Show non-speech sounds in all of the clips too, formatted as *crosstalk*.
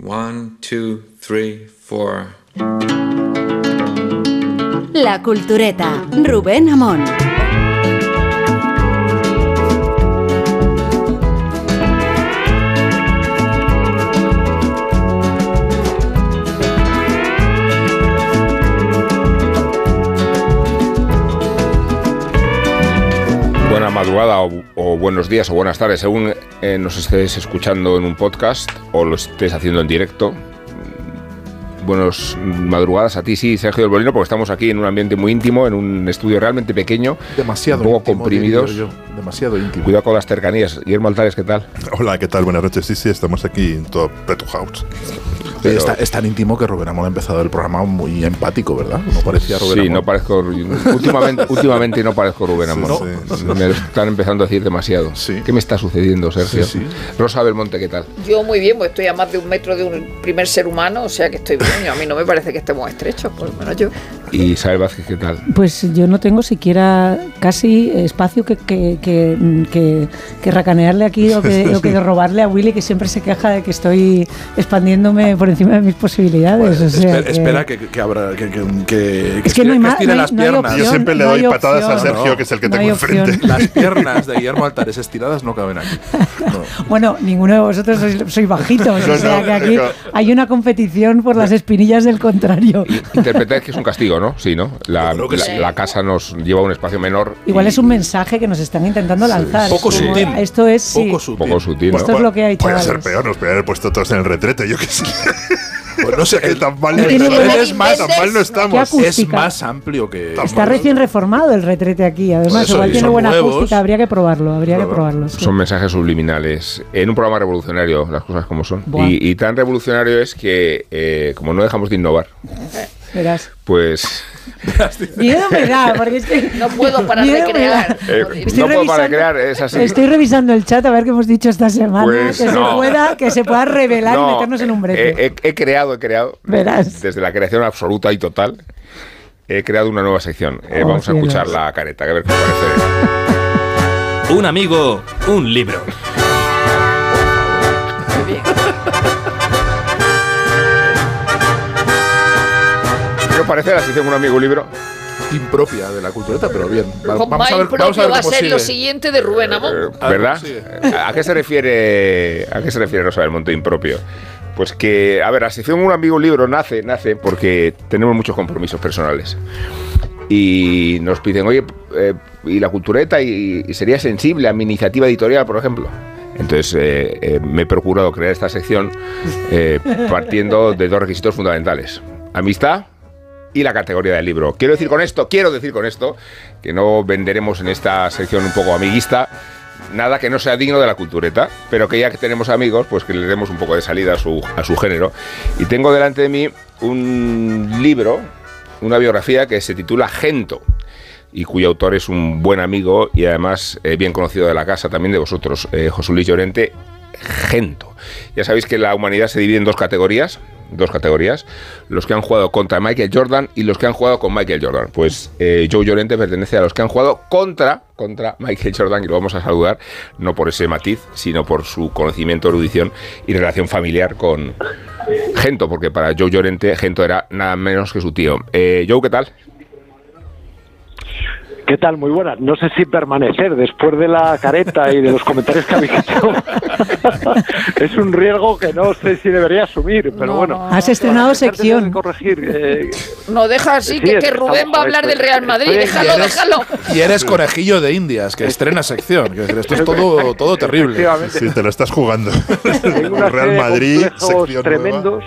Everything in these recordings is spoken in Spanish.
One, two, three, four. La Cultureta, Rubén Amón. Madrugada o, o buenos días o buenas tardes, según eh, nos estés escuchando en un podcast o lo estés haciendo en directo. Buenos madrugadas a ti, sí, Sergio del Bolino, porque estamos aquí en un ambiente muy íntimo, en un estudio realmente pequeño, Demasiado un poco íntimo, comprimidos. yo. Demasiado íntimo. Cuidado con las cercanías. Guillermo Altares, ¿qué tal? Hola, ¿qué tal? Buenas noches. Sí, sí, estamos aquí en todo Petu House. Oye, está- es tan íntimo que Rubén Amón ha empezado el programa muy empático, ¿verdad? No parecía Rubén Sí, Amón. no parezco. Últimamente, *laughs* últimamente no parezco Rubén Amón. Sí, sí. Me están empezando a decir demasiado. Sí. ¿Qué me está sucediendo, Sergio? Sí, sí. Rosa Belmonte, ¿qué tal? Yo muy bien, pues estoy a más de un metro de un primer ser humano, o sea que estoy bien. A mí no me parece que estemos estrechos, por lo menos yo. Y Isabel Vázquez, ¿qué tal? Pues yo no tengo siquiera casi espacio que, que, que, que- que racanearle aquí o que, o que *laughs* robarle a Willy, que siempre se queja de que estoy expandiéndome por encima de mis posibilidades. Pues, o sea espera, que- espera que, que habrá que, que, que, Es que no hay no hay- las no hay piernas. opción. Yo siempre le doy patadas a opción. Sergio, No, que es el que no tengo enfrente. *laughs* Las *laughs* piernas de Guillermo Altares estiradas no caben aquí. No. Bueno, ninguno de vosotros sois, sois bajitos, No, o sea que aquí hay una competición por las espinillas del contrario. Interpretáis que es un castigo, ¿no? Sí, ¿no? La, la- sí. la casa nos lleva a un espacio menor. Igual y- es un mensaje que nos están intentando lanzar. Poco como, sutil. Esto es sí, Poco sutil. poco sutil, ¿no? Esto es lo que hay, Puede chavales. ser peor, nos podrían haber puesto todos en el retrete, yo qué sé. *laughs* Pues no sé, Que tan mal, no estamos. es más, tan mal no estamos. Qué es acústica. más amplio que. Está recién reformado el retrete aquí. Además, eso, igual tiene buena nuevos. acústica. Habría que probarlo. Habría que probarlo. sí. Son mensajes subliminales. En un programa revolucionario, las cosas como son. Y, y tan revolucionario es que, eh, como no dejamos de innovar, *laughs* Verás. pues Miedo me da, porque estoy. No puedo parar de da. crear. eh, Estoy no puedo parar de crear, es así. Estoy revisando el chat a ver qué hemos dicho esta semana. Pues que, no. se pueda, que se pueda revelar y No, meternos en un brete. eh, he, he creado, he creado. Verás. Desde la creación absoluta y total, he creado una nueva sección. Eh, Oh, vamos a escuchar la careta, a ver qué os parece. Un amigo, un libro. Muy bien. ¿Qué os parece la sección Un amigo un libro? impropia de la cultureta, pero bien. Vamos, a ver, vamos a va a ser lo siguiente de Rubén Amón. Eh, A ver, ¿Verdad? ¿A qué se refiere a qué se refiere Rosa del Monte impropio? Pues que, a ver, la sección Un amigo un libro nace, nace porque tenemos muchos compromisos personales. Y nos piden, oye, eh, ¿y la cultureta? ¿Y, y sería sensible a mi iniciativa editorial, por ejemplo? Entonces eh, eh, me he procurado crear esta sección eh, partiendo de dos requisitos fundamentales. Amistad y la categoría del libro. Quiero decir con esto, quiero decir con esto, que no venderemos en esta sección un poco amiguista nada que no sea digno de la cultureta, pero que ya que tenemos amigos, pues que le demos un poco de salida a su, a su género. Y tengo delante de mí un libro, una biografía que se titula Gento y cuyo autor es un buen amigo y además eh, bien conocido de la casa, también de vosotros, eh, José Luis Llorente, Gento. Ya sabéis que la humanidad se divide en dos categorías, dos categorías, los que han jugado contra Michael Jordan y los que han jugado con Michael Jordan. Pues eh, Joe Llorente pertenece a los que han jugado contra, contra Michael Jordan y lo vamos a saludar, no por ese matiz, sino por su conocimiento, erudición y relación familiar con Gento, porque para Joe Llorente Gento era nada menos que su tío. Eh, Joe, ¿qué tal? ¿Qué tal? Muy buenas. No sé si permanecer después de la careta y de los comentarios que habéis hecho. *laughs* es un riesgo que no sé si debería asumir, pero No, bueno. no, Has estrenado sección. corregir. eh, No, deja así, Sí, que, es que Rubén estamos- va a hablar del Real Madrid. estoy- Déjalo, y eres- déjalo. Y eres conejillo de Indias, que estrena sección. Que esto es todo, todo terrible. Sí, te lo estás jugando. Tengo una Real Madrid, sección tremendos.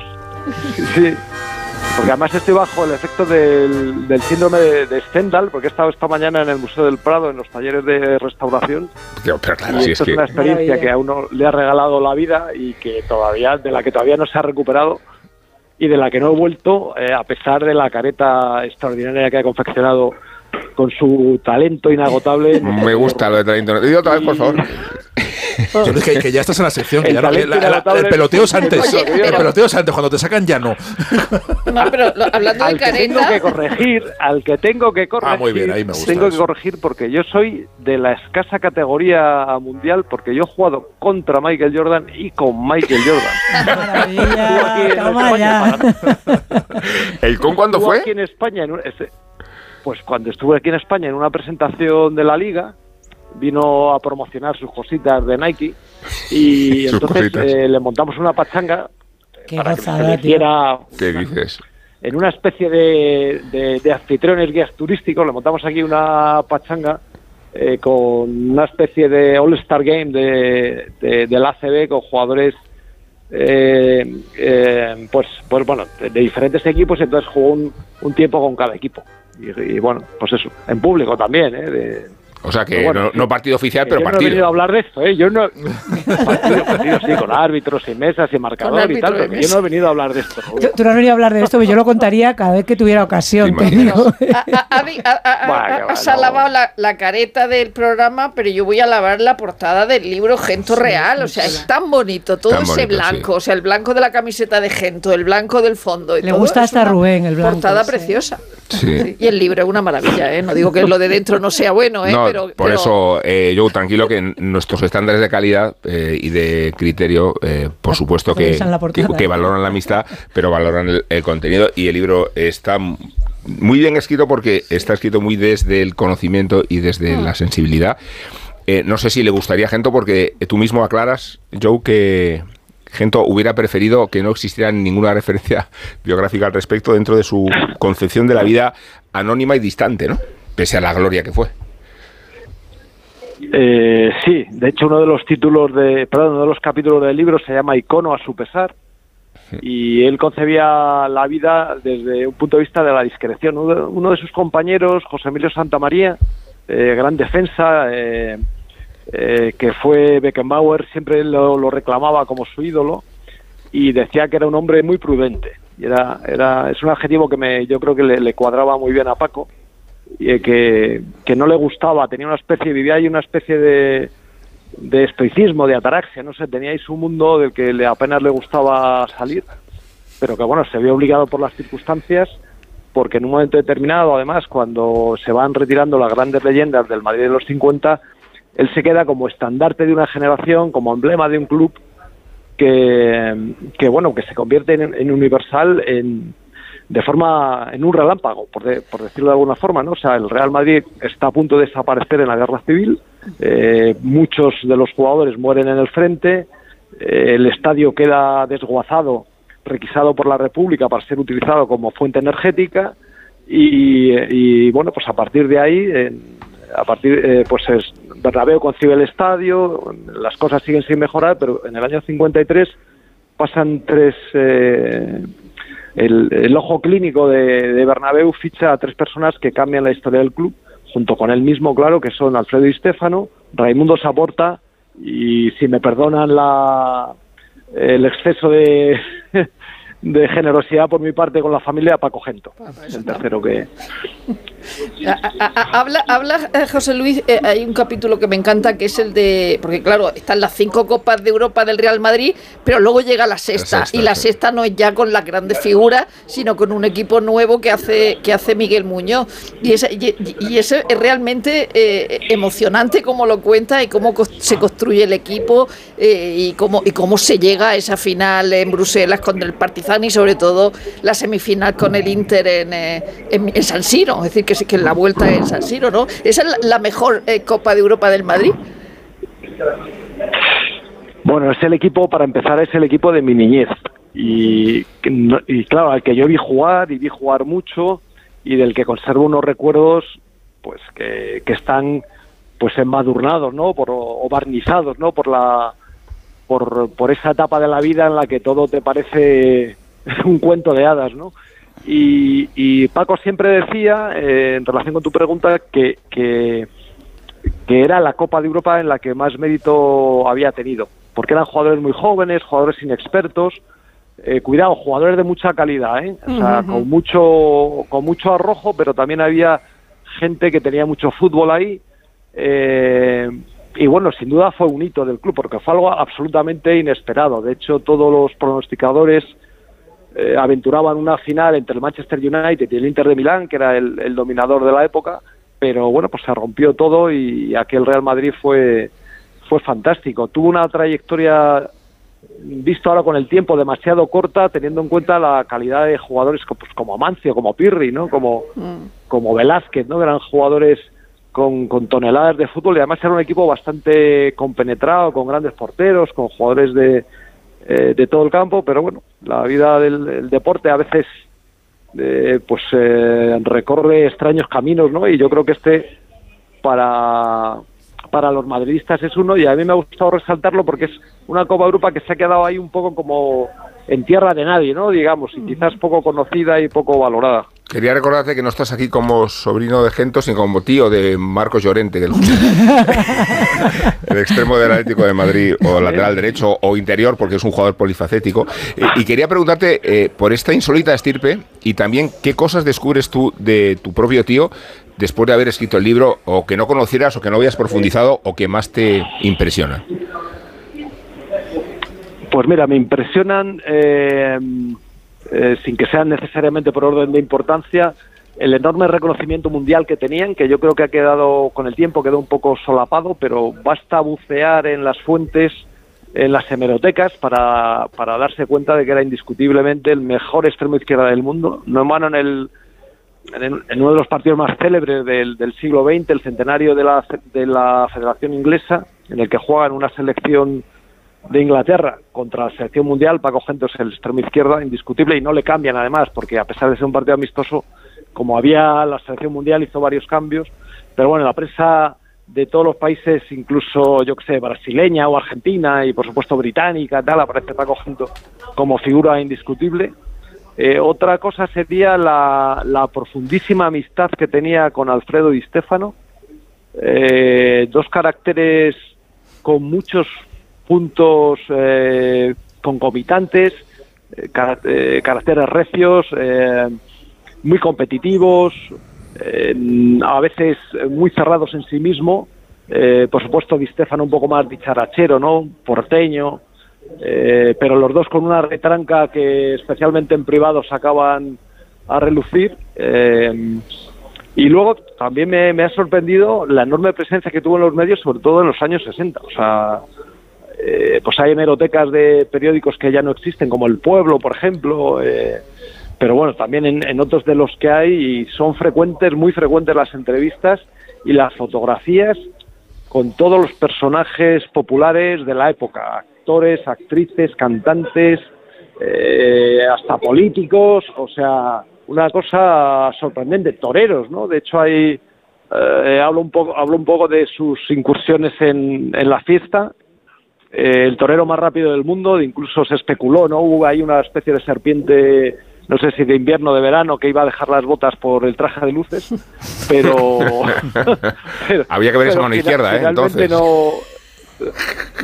Sí. Porque además estoy bajo el efecto del, del síndrome de, de Stendhal, porque he estado esta mañana en el Museo del Prado en los talleres de restauración Pero, pero claro, y si esto es es, que... una experiencia que a uno le ha regalado la vida y que todavía de la que todavía no se ha recuperado y de la que no he vuelto eh, a pesar de la careta extraordinaria que ha confeccionado con su talento inagotable. Me gusta lo de talento. Dilo otra vez, por favor. Yo es que, que ya estás en la sección. que El ya no- la- la- inagotable. el peloteo es antes. Oye, el pero- peloteo es antes. Cuando te sacan ya no. No, pero lo- hablando de al que tengo careta. que corregir, al que tengo que corregir, Ah, muy bien, ahí me gusta tengo que eso. corregir porque yo soy de la escasa categoría mundial porque yo he jugado contra Michael Jordan y con Michael Jordan. *laughs* Maravilla, toma ya. ¿El con cuándo Estuvo fue? aquí en España, en un- ese- pues cuando estuve aquí en España en una presentación de la liga, vino a promocionar sus cositas de Nike *laughs* y entonces eh, le montamos una pachanga Qué para que gozada, hiciera ¿Qué dices? en una especie de, de- de anfitriones guías turísticos, le montamos aquí una pachanga eh, con una especie de All-Star Game de, de- del ACB con jugadores eh, eh, pues, pues bueno, de, de diferentes equipos, entonces jugó un, un tiempo con cada equipo. Y, y bueno, pues eso, en público también, ¿eh? De- O sea que bueno, no, no partido oficial, pero yo no he venido a partido. hablar de esto, ¿eh? Yo no... *laughs* partido, partido, sí, con árbitros y mesas y marcador y tal, pero yo no he venido a hablar de esto. Tú, tú no has venido a hablar de esto, pero yo lo contaría cada vez que tuviera ocasión. Has *laughs* lavado la, la careta del programa, pero yo voy a lavar la portada del libro Gento Real. O sea, es tan bonito, todo Tan ese bonito, blanco. sí. O sea, el blanco de la camiseta de Gento, el blanco del fondo. y Le todo, gusta hasta Rubén el blanco, Portada sí. preciosa. Sí. Y el libro es una maravilla, ¿eh? No digo que lo de dentro no sea bueno, ¿eh? No, pero, por pero- eso, eh, yo tranquilo que nuestros estándares de calidad eh, y de criterio, eh, por supuesto que, Revisan la portada. que, que valoran la amistad, pero valoran el, el contenido y el libro está muy bien escrito porque está escrito muy desde el conocimiento y desde Mm. la sensibilidad. Eh, no sé si le gustaría a Gento porque tú mismo aclaras, Joe, que Gento hubiera preferido que no existiera ninguna referencia *laughs* biográfica al respecto dentro de su concepción de la vida anónima y distante, ¿no? Pese a la gloria que fue. Eh, sí, de hecho uno de los títulos de, perdón, uno de los capítulos del libro se llama Icono a su pesar y él concebía la vida desde un punto de vista de la discreción. Uno de, sus compañeros, José Emilio Santamaría, eh, gran defensa, eh, eh, que fue Beckenbauer, siempre lo, lo reclamaba como su ídolo y decía que era un hombre muy prudente. Y era, era, es un adjetivo que me, yo creo que le, le cuadraba muy bien a Paco eh, que, que no le gustaba, tenía una especie, vivía ahí una especie de, de estoicismo, de ataraxia, no sé, tenía ahí su mundo del que le apenas le gustaba salir, pero que bueno, se vio obligado por las circunstancias, porque en un momento determinado, además, cuando se van retirando las grandes leyendas del Madrid de los 50, él se queda como estandarte de una generación, como emblema de un club que, que bueno, que se convierte en, en universal en, de forma en un relámpago, por, de- por decirlo de alguna forma, ¿no? O sea, el Real Madrid está a punto de desaparecer en la guerra civil, eh, muchos de los jugadores mueren en el frente, eh, el estadio queda desguazado, requisado por la República para ser utilizado como fuente energética y, y, bueno, pues a partir de ahí, en- a partir, eh, pues es, Bernabéu concibe el estadio, las cosas siguen sin mejorar, pero en el año 53 pasan tres eh, el, el ojo clínico de, de Bernabéu ficha a tres personas que cambian la historia del club, junto con él mismo, claro, que son Alfredo Di Stefano, Raimundo Saporta y, si me perdonan la, el exceso de, de generosidad por mi parte con la familia, Paco Gento. Es el tercero que... Habla, habla eh, José Luis, eh, hay un capítulo que me encanta que es el de, porque claro, están las cinco copas de Europa del Real Madrid, pero luego llega la sexta, sexta, y la sí. sexta no es ya con las grandes figuras, sino con un equipo nuevo que hace que hace Miguel Muñoz. Y ese, y, y ese es realmente eh, emocionante como lo cuenta y cómo se construye el equipo eh, y cómo y cómo se llega a esa final en Bruselas con el Partizan y sobre todo la semifinal con el Inter en, eh, en, en San Siro, es decir, que, sí que la vuelta en San Siro, ¿no? Esa es la, mejor eh, Copa de Europa del Madrid. Bueno, es el equipo, para empezar, es el equipo de mi niñez. Y, y claro, al que yo vi jugar y vi jugar mucho y del que conservo unos recuerdos pues que, que están pues embadurnados, ¿no? Por, o barnizados, ¿no? Por la por, por esa etapa de la vida en la que todo te parece *laughs* un cuento de hadas, ¿no? Y, y Paco siempre decía, eh, en relación con tu pregunta, que, que, que era la Copa de Europa en la que más mérito había tenido, porque eran jugadores muy jóvenes, jugadores inexpertos, eh, cuidado, jugadores de mucha calidad, ¿eh? o sea, con mucho con mucho arrojo, pero también había gente que tenía mucho fútbol ahí, eh, y bueno, sin duda fue un hito del club porque fue algo absolutamente inesperado. De hecho, todos los pronosticadores eh, aventuraban una final entre el Manchester United y el Inter de Milán, que era el, el dominador de la época, pero bueno, pues se rompió todo y aquel Real Madrid fue, fue fantástico. Tuvo una trayectoria, visto ahora con el tiempo, demasiado corta, teniendo en cuenta la calidad de jugadores pues, como Amancio, como Pirri, ¿no? como, como Velázquez, ¿no? eran jugadores con, con toneladas de fútbol y además era un equipo bastante compenetrado, con grandes porteros, con jugadores de, eh, de todo el campo, pero bueno, la vida del, deporte a veces eh, pues eh, recorre extraños caminos, ¿no? Y yo creo que este para para los madridistas es uno y a mí me ha gustado resaltarlo porque es una Copa Europa que se ha quedado ahí un poco como en tierra de nadie, ¿no? Digamos, y quizás poco conocida y poco valorada. Quería recordarte que no estás aquí como sobrino de Gento, sino como tío de Marcos Llorente, del *laughs* el extremo del Atlético de Madrid, o lateral derecho o interior, porque es un jugador polifacético. Eh, y quería preguntarte eh, por esta insólita estirpe y también qué cosas descubres tú de tu propio tío después de haber escrito el libro, o que no conocieras, o que no habías profundizado, o que más te impresiona. Pues mira, me impresionan, eh, eh, sin que sean necesariamente por orden de importancia, el enorme reconocimiento mundial que tenían, que yo creo que ha quedado con el tiempo, quedó un poco solapado, pero basta bucear en las fuentes, en las hemerotecas, para, para darse cuenta de que era indiscutiblemente el mejor extremo izquierda del mundo. No en vano en el en uno de los partidos más célebres del, del siglo XX, el centenario de la, de la Federación Inglesa, en el que juegan una selección de Inglaterra contra la selección mundial, Paco Gento es el extremo izquierda indiscutible y no le cambian además, porque a pesar de ser un partido amistoso, como había la selección mundial hizo varios cambios, pero bueno, la prensa de todos los países, incluso yo que sé, brasileña o argentina y por supuesto británica, tal, aparece Paco Gento como figura indiscutible. Eh, otra cosa sería la, la profundísima amistad que tenía con Alfredo Di Stefano, eh, dos caracteres con muchos puntos eh, concomitantes, eh, eh, caracteres recios, eh, muy competitivos, a veces muy cerrados en sí mismo. Por supuesto, Di un poco más dicharachero, ¿no? Porteño, pero los dos con una retranca que especialmente en privado sacaban a relucir. y luego también me, me ha sorprendido la enorme presencia que tuvo en los medios, sobre todo en los años 60. O sea, eh, pues hay hemerotecas de periódicos que ya no existen, como El Pueblo, por ejemplo. eh, pero bueno, también en, en otros de los que hay y son frecuentes, muy frecuentes las entrevistas y las fotografías con todos los personajes populares de la época, actores, actrices, cantantes, eh, hasta políticos, o sea, una cosa sorprendente, toreros, ¿no? De hecho hay eh, hablo un poco hablo un poco de sus incursiones en, en la fiesta, eh, el torero más rápido del mundo, incluso se especuló, ¿no? Hubo ahí una especie de serpiente no sé si de invierno o de verano, que iba a dejar las botas por el traje de luces, pero... *laughs* pero- Había que ver pero mano fina- izquierda, ¿eh? Entonces. No,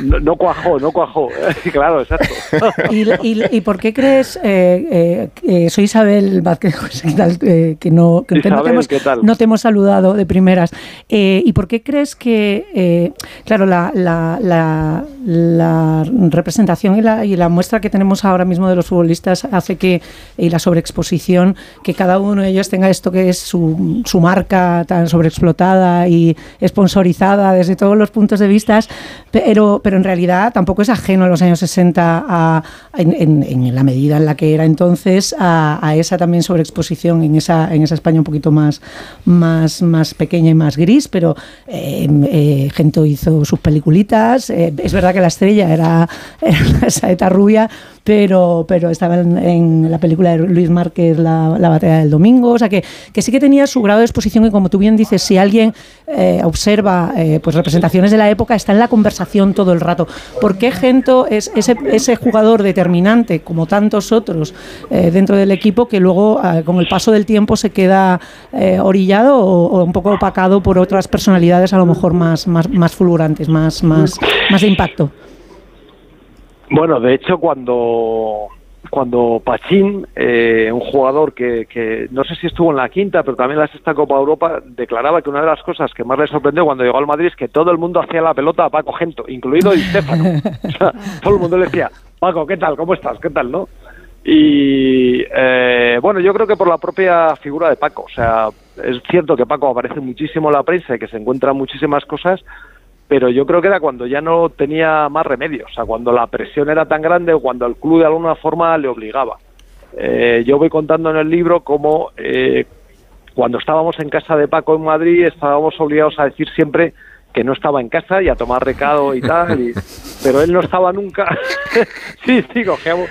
no, no cuajó, no cuajó. *laughs* claro, exacto. *laughs* ¿Y, y, y por qué crees, eh, eh, soy Isabel Vázquez José, ¿qué tal? Eh, que, no, que te- no, te Isabel, hemos, ¿qué tal? no te hemos saludado de primeras? Eh, ¿Y por qué crees que, eh, claro, la, la, la, la representación y la, y la muestra que tenemos ahora mismo de los futbolistas hace que, y la sobreexposición, que cada uno de ellos tenga esto que es su, su marca tan sobreexplotada y sponsorizada desde todos los puntos de vista, pero, pero en realidad tampoco es ajeno a los años 60 a- en, en- la medida en la que era entonces a, a esa también sobreexposición en esa, en esa España un poquito más, más, más pequeña y más gris, pero eh, eh, Gento hizo sus peliculitas, eh, es verdad que la estrella era, era *laughs* la saeta rubia, pero, pero estaba en, en la película de Luis Márquez, la, la batalla del domingo, o sea que, que sí que tenía su grado de exposición y como tú bien dices, si alguien eh, observa eh, pues representaciones de la época, está en la conversación todo el rato. ¿Por qué Gento es ese, jugador determinante, como tantos otros eh, dentro del equipo, que luego eh, con el paso del tiempo se queda orillado o, o un poco opacado por otras personalidades a lo mejor más, más, más fulgurantes, más, más, más de impacto? Bueno, de hecho, cuando, cuando Pachín, eh, un jugador que, que no sé si estuvo en la quinta, pero también en la sexta Copa Europa, declaraba que una de las cosas que más le sorprendió cuando llegó al Madrid es que todo el mundo hacía la pelota a Paco Gento, incluido Di Stéfano. *laughs* O sea, todo el mundo le decía, Paco, ¿qué tal? ¿Cómo estás? ¿Qué tal? ¿No? Y eh, bueno, yo creo que por la propia figura de Paco, o sea, es cierto que Paco aparece muchísimo en la prensa y que se encuentran muchísimas cosas, pero yo creo que era cuando ya no tenía más remedio, o sea, cuando la presión era tan grande o cuando el club de alguna forma le obligaba. Eh, yo voy contando en el libro cómo eh, cuando estábamos en casa de Paco en Madrid estábamos obligados a decir siempre que no estaba en casa y a tomar recado y tal, y- pero él no estaba nunca. *laughs* sí, sí, cogíamos.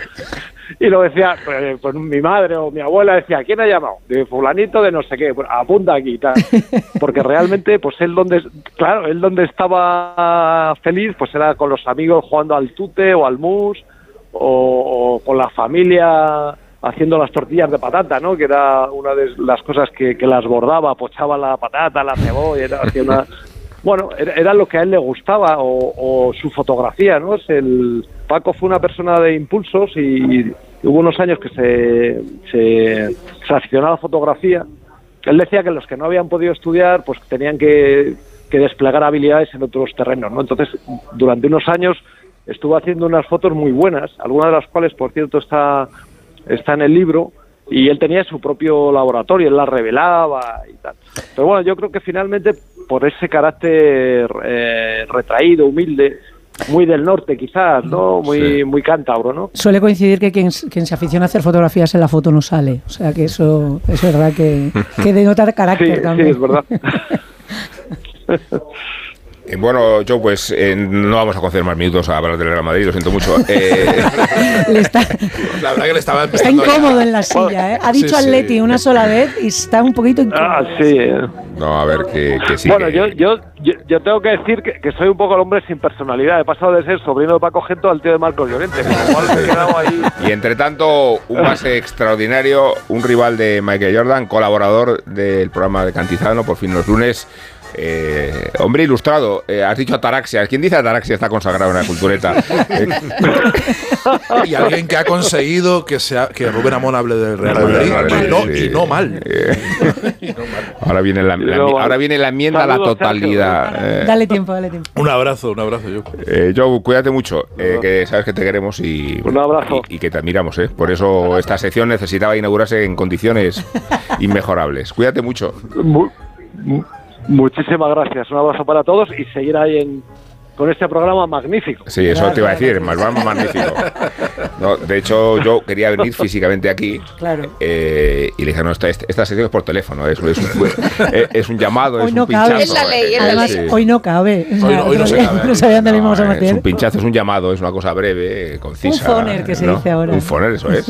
Y lo decía, pues, pues mi madre o mi abuela decía, ¿quién ha llamado? De fulanito de no sé qué, pues, apunta aquí tal. *laughs* Porque realmente, pues él donde, claro, él donde estaba feliz, pues era con los amigos jugando al tute o al mus, o, o con la familia haciendo las tortillas de patata, ¿no? Que era una de las cosas que, que las bordaba, pochaba la patata, la cebolla, era, hacía una... *laughs* Bueno, era, era lo que a él le gustaba o, o su fotografía, ¿no? Es el Paco fue una persona de impulsos y, hubo unos años que se, se, a la fotografía. Él decía que los que no habían podido estudiar, pues tenían que, que desplegar habilidades en otros terrenos, ¿no? Entonces, durante unos años estuvo haciendo unas fotos muy buenas, algunas de las cuales, por cierto, está, está en el libro, y él tenía su propio laboratorio, él las revelaba y tal. Pero bueno, yo creo que finalmente, por ese carácter eh, retraído, humilde, muy del norte quizás, ¿no? Muy, muy cántabro, ¿no? Suele coincidir que quien, quien se aficiona a hacer fotografías en la foto no sale. O sea que eso es verdad que, que denota *laughs* carácter Sí, también. sí, es verdad. *laughs* Eh, bueno, yo pues eh, no vamos a conceder más minutos a hablar del Real Madrid, lo siento mucho. *laughs* Eh, Le está, La verdad que le estaba está ya. incómodo en la silla, ¿eh? Ha dicho sí. Atleti una sola vez y está un poquito incómodo. Ah, sí. eh. no, a ver, que, que sí. bueno, que- yo, yo, yo, yo tengo que decir que, que soy un poco el hombre sin personalidad. He pasado de ser sobrino de Paco Gento al tío de Marcos Llorente. Con lo cual me he quedado ahí. *laughs* Y entre tanto, un base extraordinario, un rival de Michael Jordan, colaborador del programa de Cantizano, por fin los lunes. Eh, hombre ilustrado, eh, has dicho Ataraxia. ¿Quién dice Ataraxia está consagrado en la cultureta? *laughs* Y alguien que ha conseguido que, sea, que Rubén Amón hable del Real Madrid Madrid, y, no, sí. y no mal. *laughs* eh, Y no mal. ahora, viene la, ahora viene la enmienda a la totalidad. eh. Dale tiempo, dale tiempo. Un abrazo, un abrazo, yo. Eh, Joe, cuídate mucho, eh, que sabes que te queremos y, Un abrazo. y, y que te admiramos. ¿eh? Por eso esta sección necesitaba inaugurarse en condiciones *laughs* inmejorables. Cuídate mucho. Mu- mu- muchísimas gracias. Un abrazo para todos y seguir ahí en, con este programa magnífico. Sí, eso te iba a decir, más vamos magnífico. No, de hecho, yo quería venir físicamente aquí Claro. eh, y le dije, no, esta, esta sección es por teléfono, es, es un, es- es un llamado, Hoy es no un cabe. pinchazo. Es la ley, es la Además, Sí. hoy no cabe. O sea, Hoy no- hoy no se día cabe. No sabían dónde No, íbamos a es un pinchazo, es un llamado, es una cosa breve, concisa. Un foner, que se dice ahora. Un foner, eso es.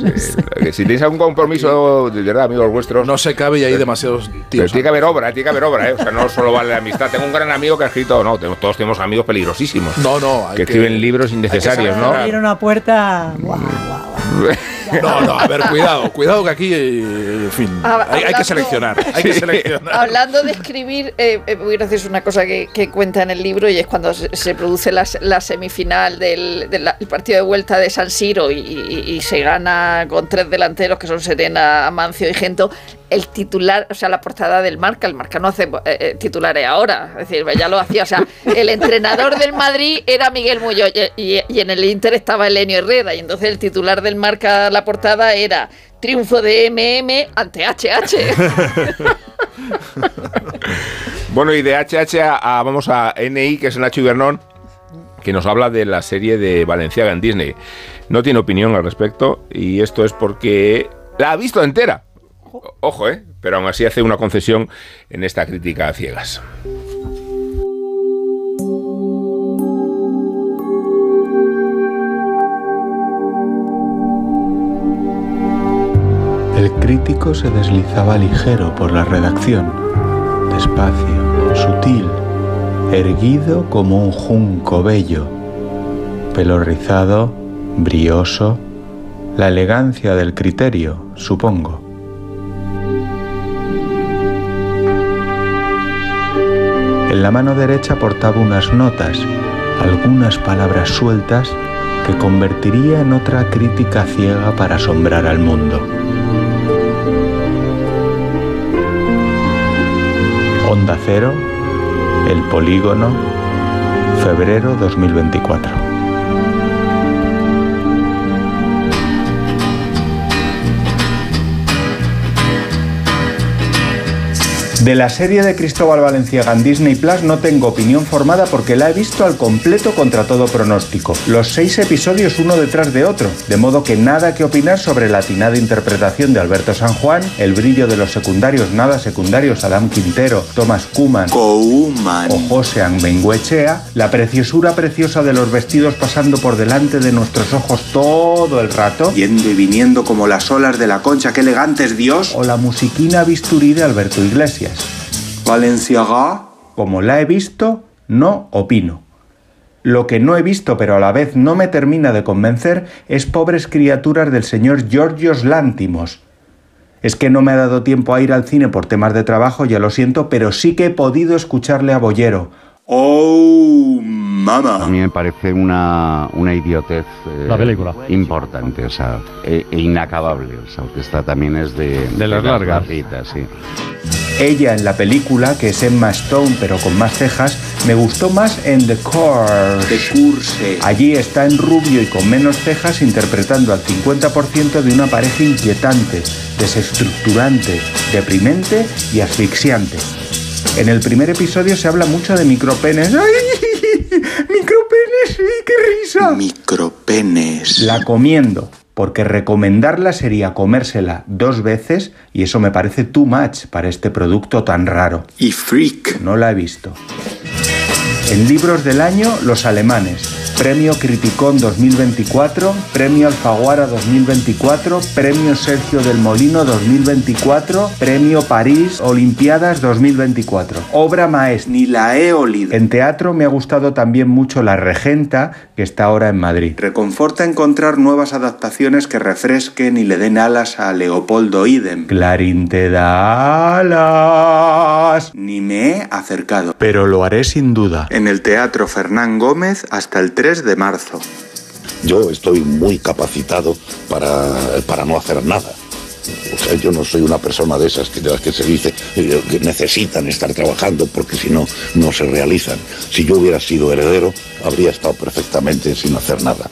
Eh, si tenéis algún compromiso, de verdad, amigos vuestros, No se cabe y hay demasiados pero tíos. tiene que haber obra, tiene que haber obra, ¿eh? O sea, no solo vale la amistad. Tengo un gran amigo que ha escrito, no, tenemos- todos tenemos amigos peligrosísimos. No, no, hay que escriben libros innecesarios, hay que ¿no? Abrir una puerta. guau, guau, guau. *laughs* No, no, a ver, cuidado, cuidado que aquí, eh, en fin, Ah, hay, hay que seleccionar, hay que seleccionar. Hablando de escribir, eh, eh, muy gracioso una cosa que, que cuenta en el libro y es cuando se, se produce la, se- la semifinal del, del el partido de vuelta de San Siro y, y- y se gana con tres delanteros que son Serena, Amancio y Gento. El titular, o sea, la portada del Marca, el Marca no hace eh, eh, titulares ahora, es decir, ya lo hacía, o sea, el entrenador del Madrid era Miguel Muñoz y, en el Inter estaba Elenio Herrera y entonces el titular del Marca, la portada era triunfo de MM ante HH. *laughs* Bueno, y de HH a, a- vamos a NI, que es Nacho Ibernón, que nos habla de la serie de Valenciaga en Disney. No tiene opinión al respecto y esto es porque la ha visto entera. Ojo, ¿eh? Pero aún así hace una concesión en esta crítica a ciegas. El crítico se deslizaba ligero por la redacción, despacio, sutil, erguido como un junco bello, pelo rizado, brioso, la elegancia del criterio, supongo. En la mano derecha portaba unas notas, algunas palabras sueltas que convertiría en otra crítica ciega para asombrar al mundo. Onda Cero, El Polígono, febrero 2024. De la serie de Cristóbal Valenciaga en Disney Plus no tengo opinión formada porque la he visto al completo contra todo pronóstico. Los seis episodios uno detrás de otro, de modo que nada que opinar sobre la atinada interpretación de Alberto San Juan, el brillo de los secundarios nada secundarios Adam Quintero, Thomas Kuman o José Benguechea, la preciosura preciosa de los vestidos pasando por delante de nuestros ojos todo el rato, Yendo y viniendo como las olas de la concha, qué elegante es Dios. o la musiquina bisturí de Alberto Iglesias. Valenciaga. Como la he visto, no opino. Lo que no he visto, pero a la vez no me termina de convencer, es pobres criaturas del señor Georgios Lántimos. Es que no me ha dado tiempo a ir al cine por temas de trabajo, ya lo siento, pero sí que he podido escucharle a Bollero. Oh, mama. A mí me parece una, una idiotez eh, La película. importante, o sea, e, e inacabable. O sea, que esta también es de, De las largas. larguitas, sí. Ella en la película, que es Emma Stone pero con más cejas, me gustó más en The Course. De curse. Allí está en rubio y con menos cejas interpretando al 50% de una pareja inquietante, desestructurante, deprimente y asfixiante. En el primer episodio se habla mucho de micropenes. ¡Ay! ¡Micropenes! ¡Sí, qué risa! Micropenes. La comiendo, porque recomendarla sería comérsela dos veces y eso me parece too much para este producto tan raro. Y freak. No la he visto. En libros del año, los alemanes. Premio Criticón 2024, Premio Alfaguara 2024, Premio Sergio del Molino 2024, Premio París Olimpiadas 2024. Obra maestra. Ni la he olido. En teatro me ha gustado también mucho La Regenta, que está ahora en Madrid. Reconforta encontrar nuevas adaptaciones que refresquen y le den alas a Leopoldo Idem. Clarín te da alas. Ni me he acercado. Pero lo haré sin duda. En el Teatro Fernán Gómez hasta el 3 de marzo. Yo estoy muy capacitado para, para no hacer nada. Yo no soy una persona de esas que, que se dice eh, que necesitan estar trabajando porque si no, no se realizan. Si yo hubiera sido heredero, habría estado perfectamente sin hacer nada.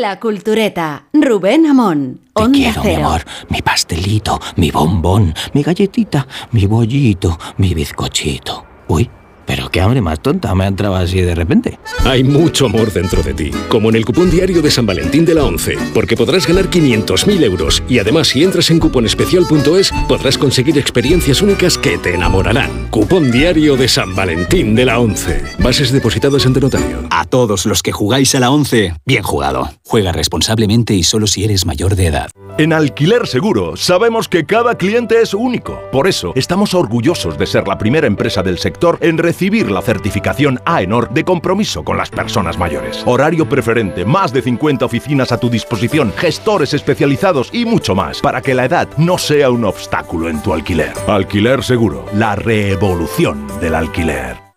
La Cultureta, Rubén Amón, Onda Quiero, mi amor, mi pastelito, mi bombón, mi galletita, mi bollito, mi bizcochito. Uy, pero qué hambre más tonta me ha entrado así de repente. Hay mucho amor dentro de ti, como en el cupón diario de San Valentín de la 11, porque podrás ganar 500.000 euros y además si entras en cuponespecial.es podrás conseguir experiencias únicas que te enamorarán. Cupón diario de San Valentín de la 11. Bases depositadas ante notario. A todos los que jugáis a la 11, bien jugado. Juega responsablemente y solo si eres mayor de edad. En Alquiler Seguro sabemos que cada cliente es único. Por eso estamos orgullosos de ser la primera empresa del sector en recibir la certificación AENOR de compromiso con las personas mayores. Horario preferente, más de 50 oficinas a tu disposición, gestores especializados y mucho más para que la edad no sea un obstáculo en tu alquiler. Alquiler Seguro, la revolución del alquiler.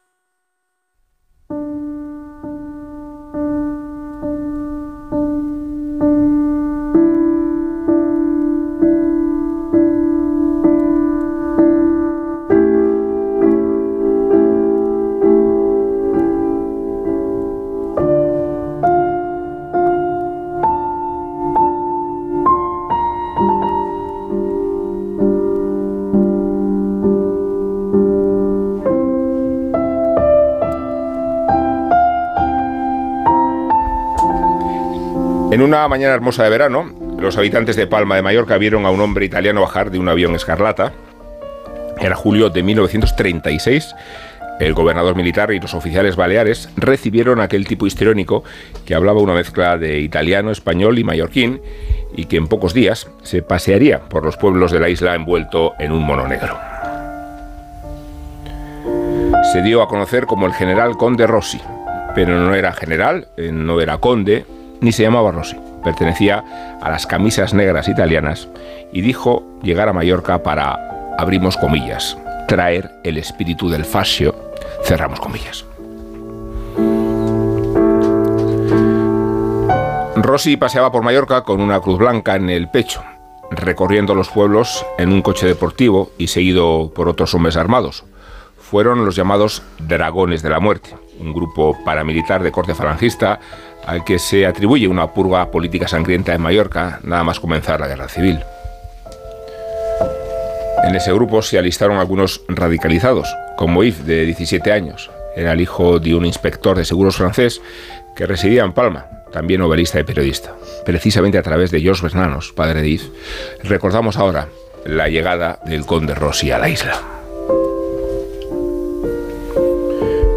En una mañana hermosa de verano, los habitantes de Palma de Mallorca vieron a un hombre italiano bajar de un avión escarlata. Era julio de 1936. El gobernador militar y los oficiales baleares recibieron a aquel tipo histriónico que hablaba una mezcla de italiano, español y mallorquín y que en pocos días se pasearía por los pueblos de la isla envuelto en un mono negro. Se dio a conocer como el general Conde Rossi, pero no era general, eh, no era conde, ni se llamaba Rossi. Pertenecía a las camisas negras italianas y dijo llegar a Mallorca para, abrimos comillas, traer el espíritu del fascio, cerramos comillas. Rossi paseaba por Mallorca con una cruz blanca en el pecho, recorriendo los pueblos en un coche deportivo y seguido por otros hombres armados. Fueron los llamados Dragones de la Muerte, un grupo paramilitar de corte falangista al que se atribuye una purga política sangrienta en Mallorca nada más comenzar la guerra civil. En ese grupo se alistaron algunos radicalizados, como Yves, de 17 años. Era el hijo de un inspector de seguros francés que residía en Palma, también novelista y periodista. Precisamente a través de Georges Bernanos, padre de Yves, recordamos ahora la llegada del conde Rossi a la isla.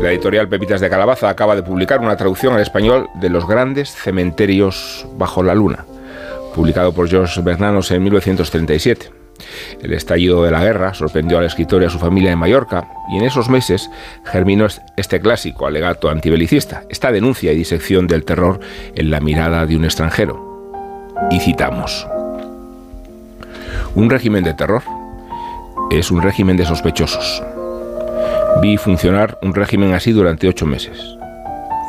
La editorial Pepitas de Calabaza acaba de publicar una traducción al español de Los grandes cementerios bajo la luna, publicado por Georges Bernanos en 1937. El estallido de la guerra sorprendió al escritor y a su familia en Mallorca, y en esos meses germinó este clásico alegato antibelicista, esta denuncia y disección del terror en la mirada de un extranjero. Y citamos: Un régimen de terror es un régimen de sospechosos. Vi funcionar un régimen así durante ocho meses.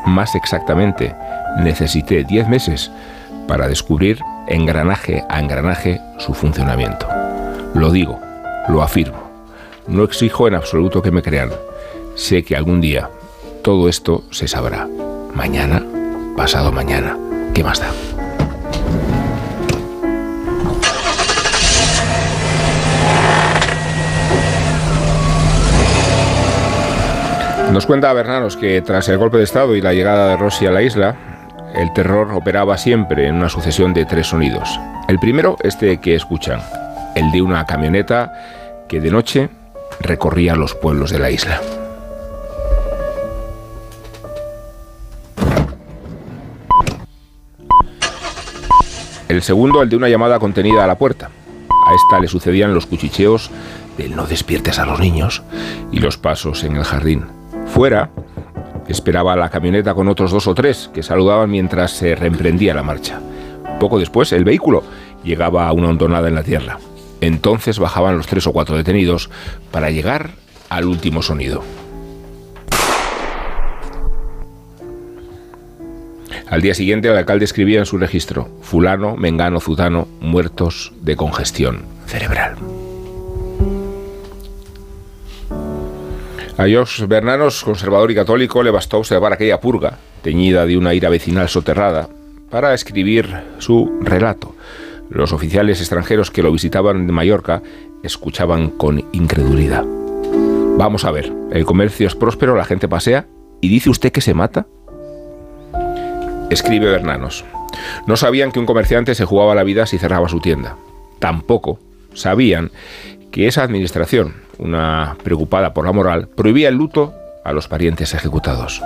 Más exactamente, necesité diez meses para descubrir engranaje a engranaje su funcionamiento. Lo digo, lo afirmo. No exijo en absoluto que me crean. Sé que algún día todo esto se sabrá. Mañana, pasado mañana. ¿Qué más da? Nos cuenta Bernanos que tras el golpe de Estado y la llegada de Rossi a la isla, el terror operaba siempre en una sucesión de tres sonidos. El primero, este que escuchan, el de una camioneta que de noche recorría los pueblos de la isla. El segundo, el de una llamada contenida a la puerta. A esta le sucedían los cuchicheos del no despiertes a los niños y los pasos en el jardín. Fuera, esperaba la camioneta con otros dos o tres que saludaban mientras se reemprendía la marcha. Poco después, el vehículo llegaba a una hondonada en la tierra. Entonces bajaban los tres o cuatro detenidos para llegar al último sonido. Al día siguiente el alcalde escribía en su registro, fulano, mengano, zutano, muertos de congestión cerebral. A Jos Bernanos, conservador y católico, le bastó observar aquella purga, teñida de una ira vecinal soterrada, para escribir su relato. Los oficiales extranjeros que lo visitaban de Mallorca escuchaban con incredulidad. Vamos a ver, el comercio es próspero, la gente pasea, ¿y dice usted que se mata? Escribe Bernanos. No sabían que un comerciante se jugaba la vida si cerraba su tienda. Tampoco sabían que esa administración, una preocupada por la moral, prohibía el luto a los parientes ejecutados.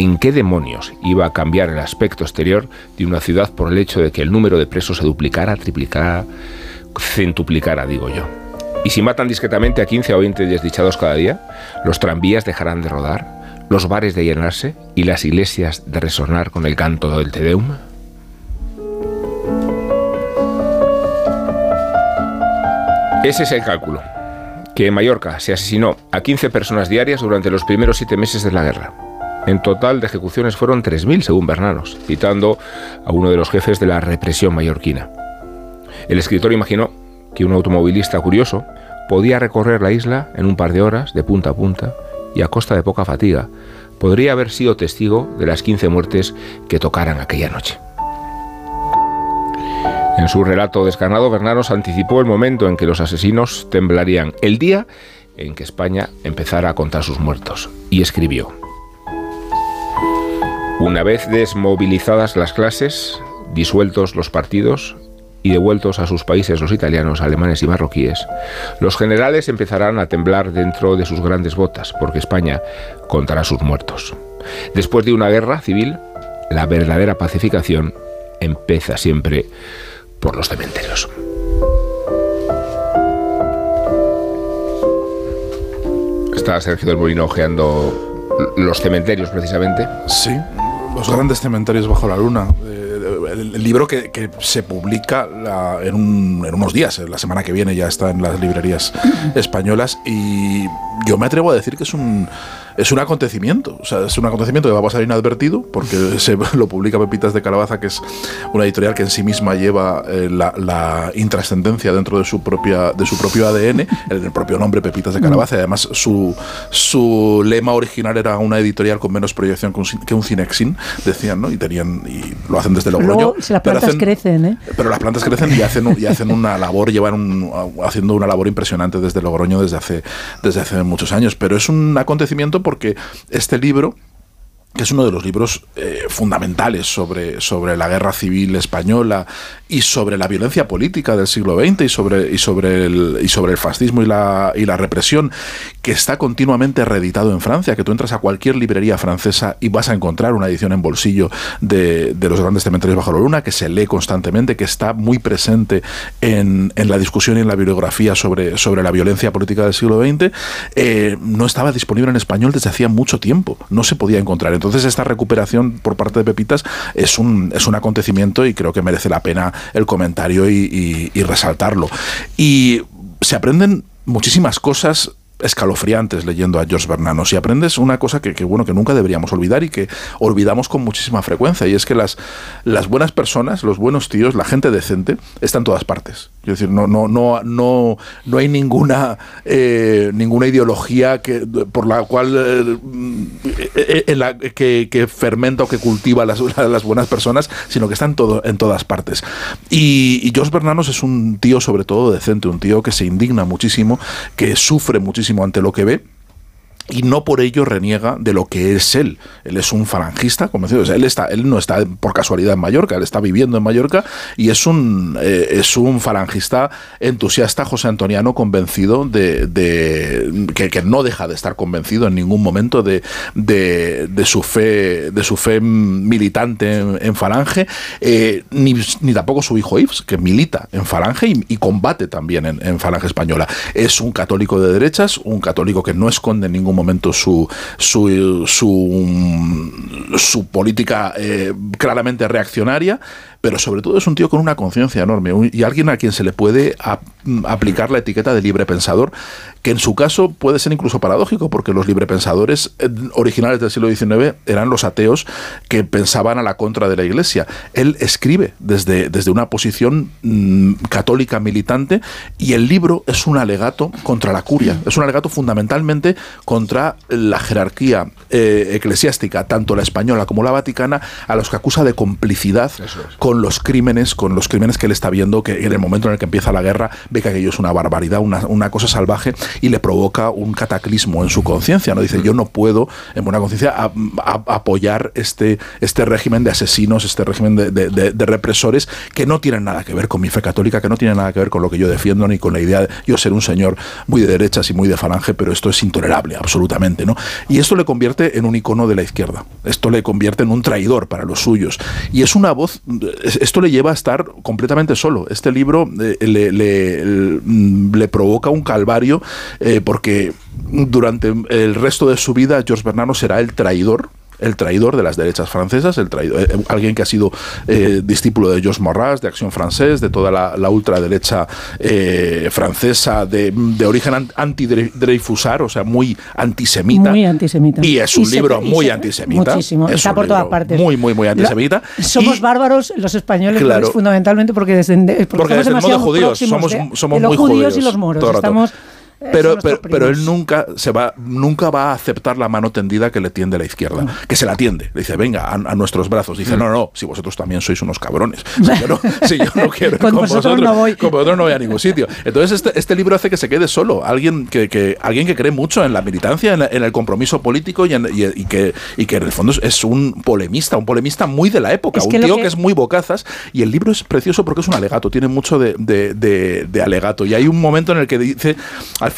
¿En qué demonios iba a cambiar el aspecto exterior de una ciudad por el hecho de que el número de presos se duplicara, triplicara, centuplicara, digo yo? ¿Y si matan discretamente a 15 o 20 desdichados cada día? ¿Los tranvías dejarán de rodar? ¿Los bares de llenarse? ¿Y las iglesias de resonar con el canto del Te Deum? Ese es el cálculo. Que en Mallorca se asesinó a 15 personas diarias durante los primeros siete meses de la guerra. En total de ejecuciones fueron 3.000 según Bernanos, citando a uno de los jefes de la represión mallorquina. El escritor imaginó que un automovilista curioso podía recorrer la isla en un par de horas, de punta a punta, y a costa de poca fatiga, podría haber sido testigo de las 15 muertes que tocaran aquella noche. En su relato descarnado, Bernanos anticipó el momento en que los asesinos temblarían, el día en que España empezara a contar sus muertos, y escribió, Una vez desmovilizadas las clases, disueltos los partidos y devueltos a sus países los italianos, alemanes y marroquíes, los generales empezarán a temblar dentro de sus grandes botas, porque España contará sus muertos. Después de una guerra civil, la verdadera pacificación empieza siempre por los cementerios. Está Sergio del Molino ojeando los cementerios precisamente. Sí, los grandes cementerios bajo la luna. Eh, el, el libro que, que se publica la- en, un- en unos días, eh, la semana que viene ya está en las librerías españolas y yo me atrevo a decir que es un es un acontecimiento, o sea, es un acontecimiento que va a pasar inadvertido porque *laughs* se lo publica Pepitas de Calabaza, que es una editorial que en sí misma lleva eh, la, la intrascendencia dentro de su propia de su propio ADN, el, el propio nombre Pepitas de Calabaza, y además su, su lema original era una editorial con menos proyección que un, que un Cinexin, decían, ¿no? Y tenían y lo hacen desde Logroño. Luego, si las plantas hacen- crecen, ¿eh? pero las plantas crecen y hacen, y hacen una labor, llevan un- haciendo una labor impresionante desde Logroño desde hace, desde hace muchos años. Pero es un acontecimiento porque este libro que es uno de los libros eh, fundamentales sobre, sobre la guerra civil española y sobre la violencia política del siglo XX y sobre, y sobre, el, y sobre el fascismo y la, y la represión, que está continuamente reeditado en Francia, que tú entras a cualquier librería francesa y vas a encontrar una edición en bolsillo de, de los grandes cementerios bajo la luna, que se lee constantemente, que está muy presente en, en la discusión y en la bibliografía sobre, sobre la violencia política del siglo XX, eh, no estaba disponible en español desde hacía mucho tiempo, no se podía encontrar. Entonces esta recuperación por parte de Pepitas es un, es un acontecimiento y creo que merece la pena el comentario y, resaltarlo. Y se aprenden muchísimas cosas escalofriantes leyendo a George Bernanos y aprendes una cosa que, que, bueno que nunca deberíamos olvidar y que olvidamos con muchísima frecuencia y es que las, las buenas personas, los buenos tíos, la gente decente está en todas partes. Es decir, no, no, no, no, no hay ninguna eh, ninguna ideología que, por la cual eh, eh, en la- que, que fermenta o que cultiva las, las buenas personas, sino que están todo, en todas partes. Y, y George Bernanos es un tío sobre todo decente, un tío que se indigna muchísimo, que sufre muchísimo ante lo que ve y no por ello reniega de lo que es él. Él es un falangista convencido. Él, está, él no está por casualidad en Mallorca, él está viviendo en Mallorca y es un, eh, es un falangista entusiasta josé antoniano convencido de, que, que no deja de estar convencido en ningún momento de, de, su fe de su fe militante en, en falange, eh, ni, ni tampoco su hijo Yves, que milita en falange y, combate también en, en falange española. Es un católico de derechas, un católico que no esconde ningún momento su, su, su, su política eh, claramente reaccionaria, pero sobre todo es un tío con una conciencia enorme un- y alguien a quien se le puede ap- aplicar la etiqueta de libre pensador, que en su caso puede ser incluso paradójico, porque los librepensadores eh, originales del siglo XIX eran los ateos que pensaban a la contra de la Iglesia. Él escribe desde, desde una posición mm, católica militante y el libro es un alegato contra la curia, es un alegato fundamentalmente contra la jerarquía eh, eclesiástica, tanto la española como la vaticana, a los que acusa de complicidad con los crímenes, con los crímenes que él está viendo, que en el momento en el que empieza la guerra ve que aquello es una barbaridad, una, una cosa salvaje y le provoca un cataclismo en su conciencia. ¿no? Dice, yo no puedo en buena conciencia apoyar este, este régimen de asesinos, este régimen de, de- de- de represores que no tienen nada que ver con mi fe católica, que no tienen nada que ver con lo que yo defiendo ni con la idea de yo ser un señor muy de derechas y muy de falange, pero esto es intolerable, absolutamente. ¿no? Y esto le convierte en un icono de la izquierda. Esto le convierte en un traidor para los suyos. Y es una voz, esto le lleva a estar completamente solo. Este libro eh, le, mm, le provoca un calvario eh, porque durante el resto de su vida George Bernanos será el traidor el traidor de las derechas francesas, el traidor, eh, alguien que ha sido eh, discípulo de Georges Morras, de Acción Francés, de toda la, la ultraderecha eh, francesa, de, de origen an- anti-Dreyfusar, o sea, muy antisemita. Muy antisemita. Y es un libro muy se- antisemita. Muchísimo. Es Está por todas partes. Muy, muy, muy antisemita. somos Y- bárbaros los españoles Claro. fundamentalmente porque desde, porque de demasiado judíos, somos- de- somos de muy judíos y los moros. el. Estamos eh, Pero, pero, pero él nunca se va, nunca va a aceptar la mano tendida que le tiende la izquierda, que se la tiende. Le dice, venga, a, a nuestros brazos. Dice, no, no, si vosotros también sois unos cabrones. Si yo no, *laughs* si yo no quiero ir Con con, vosotros vosotros, no voy. con vosotros no voy a ningún sitio. Entonces este, este libro hace que se quede solo. Alguien que, que- alguien que cree mucho en la militancia, en, la- en el compromiso político y, en- y- y que, y que en el fondo es, un polemista, un polemista muy de la época, Es un que tío que- que es muy bocazas. Y el libro es precioso porque es un alegato, tiene mucho de, de- de- de alegato. Y hay un momento en el que dice,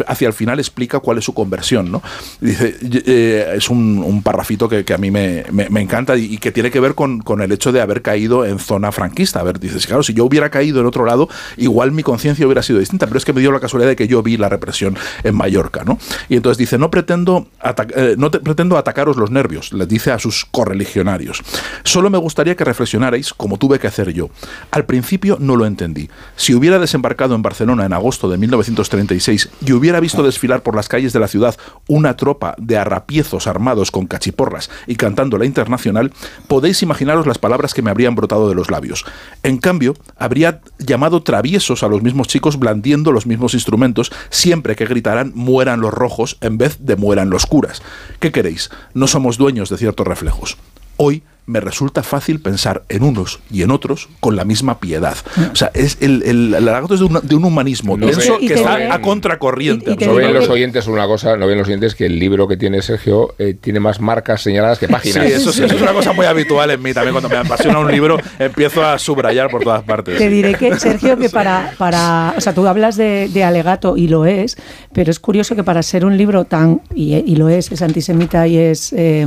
hacia el final explica cuál es su conversión. ¿no? Dice, eh, es un, un parrafito que, que a mí me, me- me encanta y, y que tiene que ver con, con el hecho de haber caído en zona franquista. A ver, dices, claro, si yo hubiera caído en otro lado, igual mi conciencia hubiera sido distinta, pero es que me dio la casualidad de que yo vi la represión en Mallorca. ¿no? Y entonces dice, no pretendo, ata- eh, no te- pretendo atacaros los nervios, les dice a sus correligionarios. Solo me gustaría que reflexionarais como tuve que hacer yo. Al principio no lo entendí. Si hubiera desembarcado en Barcelona en agosto de 1936 y hubiera visto desfilar por las calles de la ciudad una tropa de arrapiezos armados con cachiporras y cantando la internacional, podéis imaginaros las palabras que me habrían brotado de los labios. En cambio, habría llamado traviesos a los mismos chicos blandiendo los mismos instrumentos siempre que gritaran mueran los rojos en vez de mueran los curas. ¿Qué queréis? No somos dueños de ciertos reflejos. Hoy me resulta fácil pensar en unos y en otros con la misma piedad. O sea, es el, el, el es de, una- de un humanismo No ve- que está ve- a contracorriente. No ven los oyentes una cosa, no ven los oyentes que el libro que tiene Sergio eh, tiene más marcas señaladas que Sí, páginas. eso, sí, eso es una cosa muy habitual en mí. También cuando me apasiona un libro, empiezo a subrayar por todas partes. Te diré que, Sergio, que para, para. O sea, tú hablas de, de alegato y lo es, pero es curioso que para ser un libro tan. Y, y lo es, es antisemita y es. eh,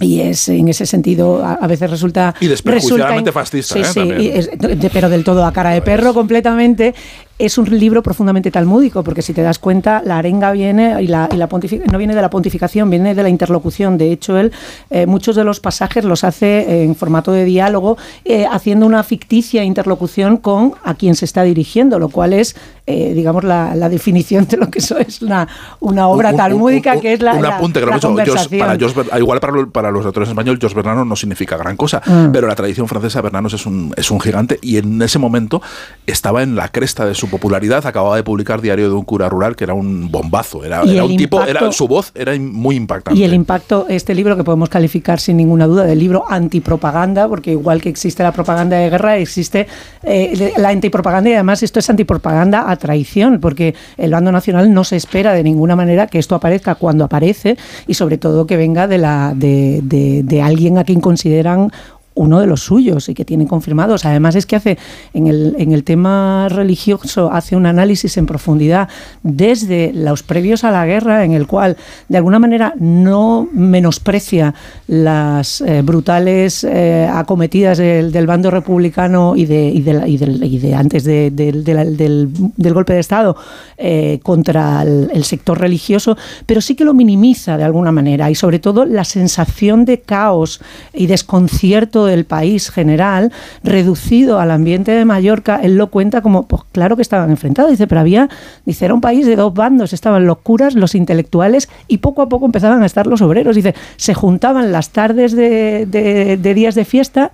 y es en ese sentido a, a veces resulta Y resulta fascista, sí, ¿eh? sí, es- de- pero del todo a cara de perro completamente es un libro profundamente talmúdico porque si te das cuenta la arenga viene y la, y la no viene de la pontificación viene de la interlocución de hecho él eh, muchos de los pasajes los hace en formato de diálogo eh, haciendo una ficticia interlocución con a quien se está dirigiendo lo cual es eh, digamos la, la definición de lo que eso es una, una obra Un- un- talmúdica un- que es la, un la- apunte que lo la hecho, Jos- conversación. para Jos Ver- igual para, lo- para los autores españoles Jos Bernano no significa gran cosa Mm. pero la tradición francesa Bernanos es un, es un gigante y en ese momento estaba en la cresta de su popularidad acababa de publicar Diario de un cura rural que era un bombazo era, un tipo era su voz era muy impactante. Y el impacto, este libro que podemos calificar sin ninguna duda del libro antipropaganda, porque igual que existe la propaganda de guerra, existe eh, la antipropaganda y además esto es antipropaganda a traición, porque el bando nacional no se espera de ninguna manera que esto aparezca cuando aparece y sobre todo que venga de, la, de, de- de alguien a quien consideran uno de los suyos y que tienen confirmados. Además es que hace en el, en el tema religioso hace un análisis en profundidad desde los previos a la guerra en el cual de alguna manera no menosprecia las eh, brutales eh, acometidas del, del bando republicano y de, y de, y del- y de antes de- del- del, golpe de Estado eh, contra el sector religioso, pero sí que lo minimiza de alguna manera y sobre todo la sensación de caos y desconcierto del país general, reducido al ambiente de Mallorca, él lo cuenta como, pues claro que estaban enfrentados, dice, pero había, dice, era un país de dos bandos, estaban los curas, los intelectuales y poco a poco empezaban a estar los obreros, dice, se juntaban las tardes de, días de fiesta,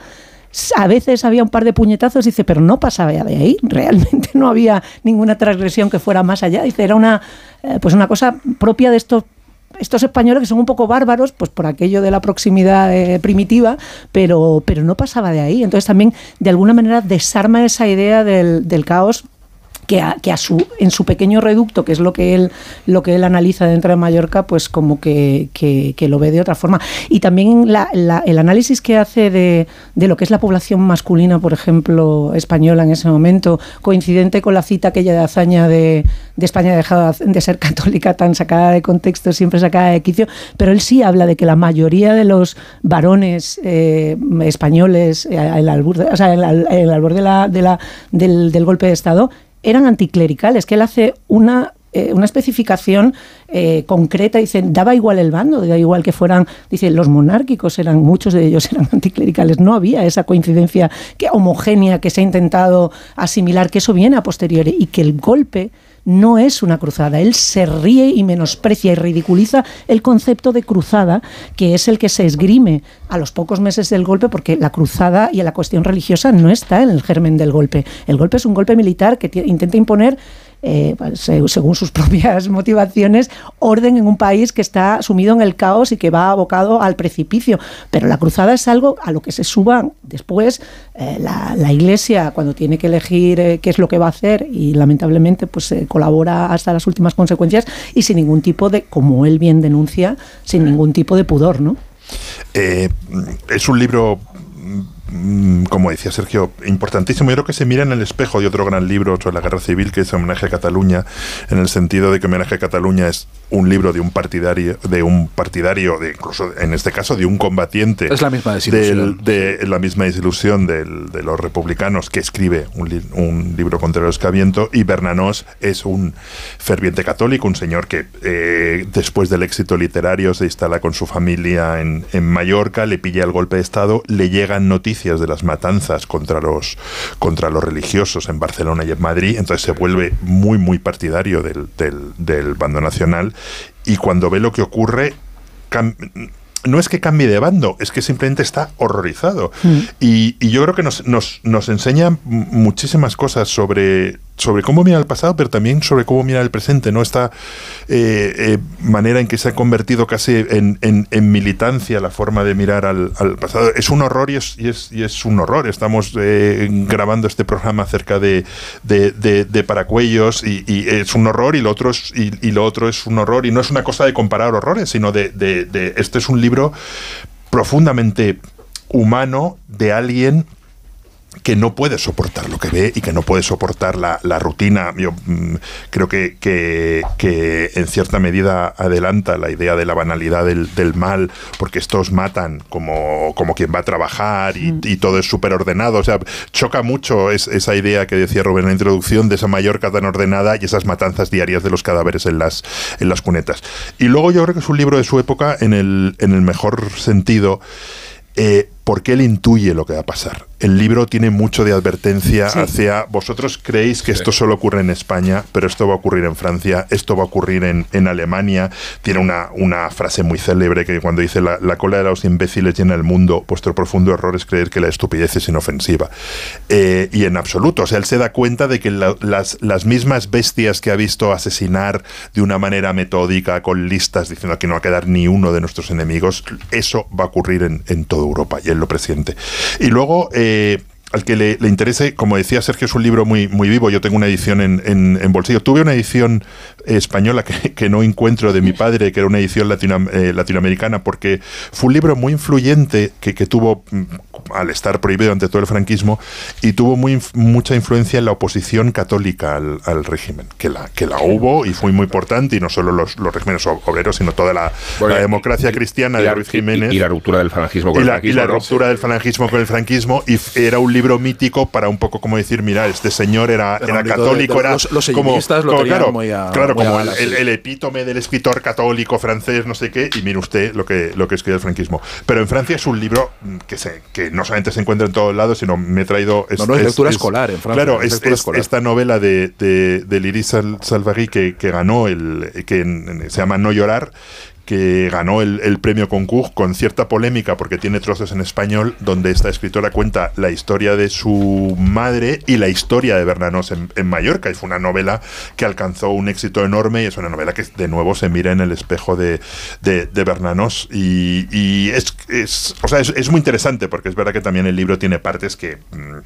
a veces había un par de puñetazos, dice, pero no pasaba ya de ahí. Realmente no había ninguna transgresión que fuera más allá. Dice, era una, eh, pues una cosa propia de estos estos españoles que son un poco bárbaros, pues por aquello de la proximidad eh, primitiva, pero, pero no pasaba de ahí. Entonces también de alguna manera desarma esa idea del, del caos que, en su pequeño reducto, que es lo que él, lo que él analiza dentro de Mallorca, pues como que, que- lo ve de otra forma. Y también el análisis que hace de, de lo que es la población masculina, por ejemplo, española en ese momento, coincidente con la cita aquella de hazaña de, de España dejado de ser católica tan sacada de contexto, siempre sacada de quicio, pero él sí habla de que la mayoría de los varones eh, españoles, eh, el albur, o sea, el, el del, del golpe de Estado, eran anticlericales, que él hace una eh, una especificación eh, concreta, dice, daba igual el bando, da igual que fueran, dice, los monárquicos eran, muchos de ellos *laughs* eran anticlericales, no había esa coincidencia que, homogénea que se ha intentado asimilar, que eso viene a posteriori, y que el golpe no es una cruzada. Él se ríe y menosprecia y ridiculiza el concepto de cruzada, que es el que se esgrime a los pocos meses del golpe, porque la cruzada y la cuestión religiosa no está en el germen del golpe. El golpe es un golpe militar que intenta imponer eh, pues, se- según sus *laughs* propias motivaciones, orden en un país que está sumido en el caos y que va abocado al precipicio. Pero la cruzada es algo a lo que se suba después eh, la, la Iglesia cuando tiene que elegir eh, qué es lo que va a hacer y lamentablemente pues colabora hasta las últimas consecuencias y sin ningún tipo de, como él bien denuncia, sin ningún tipo de pudor, ¿no? Es un libro, como decía Sergio, importantísimo. Yo creo que se mira en el espejo de otro gran libro sobre la guerra civil, que es Homenaje a Cataluña, en el sentido de que Homenaje a Cataluña es un libro de un partidario, de un partidario, de incluso en este caso de un combatiente. Es la misma desilusión. del- de la misma desilusión del- de los republicanos que escribe un, li- un libro contra el escaviento y Bernanos es un ferviente católico, un señor que eh, después del éxito literario se instala con su familia en, en Mallorca, le pilla el golpe de Estado, le llegan noticias noticias de las matanzas contra los, contra los religiosos en Barcelona y en Madrid, entonces se vuelve muy, muy partidario del, del, del bando nacional y cuando ve lo que ocurre, no es que cambie de bando, es que simplemente está horrorizado. Y, y yo creo que nos, nos, nos enseña muchísimas cosas sobre, sobre cómo mira el pasado, pero también sobre cómo mira el presente, ¿no? Esta eh, eh, manera en que se ha convertido casi en, en- militancia la forma de mirar al, pasado. Es un horror y es, y es, un horror. Estamos eh, grabando este programa acerca de, de, de- paracuellos y, es un horror y lo, otro es, y, lo otro es un horror. Y no es una cosa de comparar horrores, sino de, de este es un libro profundamente humano de alguien que no puede soportar lo que ve y que no puede soportar la, la rutina. Yo mm, creo que, que, que en cierta medida adelanta la idea de la banalidad del, del mal, porque estos matan como, como quien va a trabajar y, y todo es súper ordenado. O sea, choca mucho es- esa idea que decía Rubén en la introducción de esa Mallorca tan ordenada y esas matanzas diarias de los cadáveres en las, en las cunetas. Y luego yo creo que es un libro de su época en el, en el mejor sentido. eh, porque él intuye lo que va a pasar. El libro tiene mucho de advertencia hacia vosotros creéis que esto solo ocurre en España, pero esto va a ocurrir en Francia, esto va a ocurrir en, en Alemania. Tiene una, una frase muy célebre que cuando dice la, la cola de los imbéciles llena el mundo, vuestro profundo error es creer que la estupidez es inofensiva. Eh, y en absoluto, o sea, él se da cuenta de que la- las, las mismas bestias que ha visto asesinar de una manera metódica, con listas, diciendo que no va a quedar ni uno de nuestros enemigos, eso va a ocurrir en, en toda Europa y él lo presiente. Y luego... eh, al que le, interese, como decía Sergio, es un libro muy, muy vivo. Yo tengo una edición en, en- en bolsillo. Tuve una edición eh, española que, no encuentro de mi padre, que era una edición eh, latinoamericana, porque fue un libro muy influyente que, que tuvo, mm, al estar prohibido ante todo el franquismo, y tuvo muy, mucha influencia en la oposición católica al, al régimen, que la, que la hubo y fue muy importante, y no solo los, los regímenes obreros, sino toda la, Bueno, la democracia cristiana y de Ruiz Jiménez. y- y la ruptura del franquismo con Y el la, franquismo, y la ¿no? ruptura del franquismo con el franquismo y era un libro mítico para un poco como decir mira este señor era, Era de- católico de- era los- los como, lo claro, muy a- claro, muy como el, epítome del escritor católico francés no sé qué y mire usted lo que lo que escribe el franquismo pero en Francia es un libro mm, que se que no solamente se encuentra en todos lados sino me he traído No, no, es lectura escolar en Francia, claro es es, es escolar. esta novela de de, de Liris Sal- Salvary que, que ganó el que en- en- se llama No llorar que ganó el, el premio Concours con cierta polémica porque tiene trozos en español donde esta escritora cuenta la historia de su madre y la historia de Bernanos en, Mallorca. Y fue una novela que alcanzó un éxito enorme y es una novela que de nuevo se mira en el espejo de, de, de Bernanos y, es, es, o sea, es, es muy interesante porque es verdad que también el libro tiene partes que mm,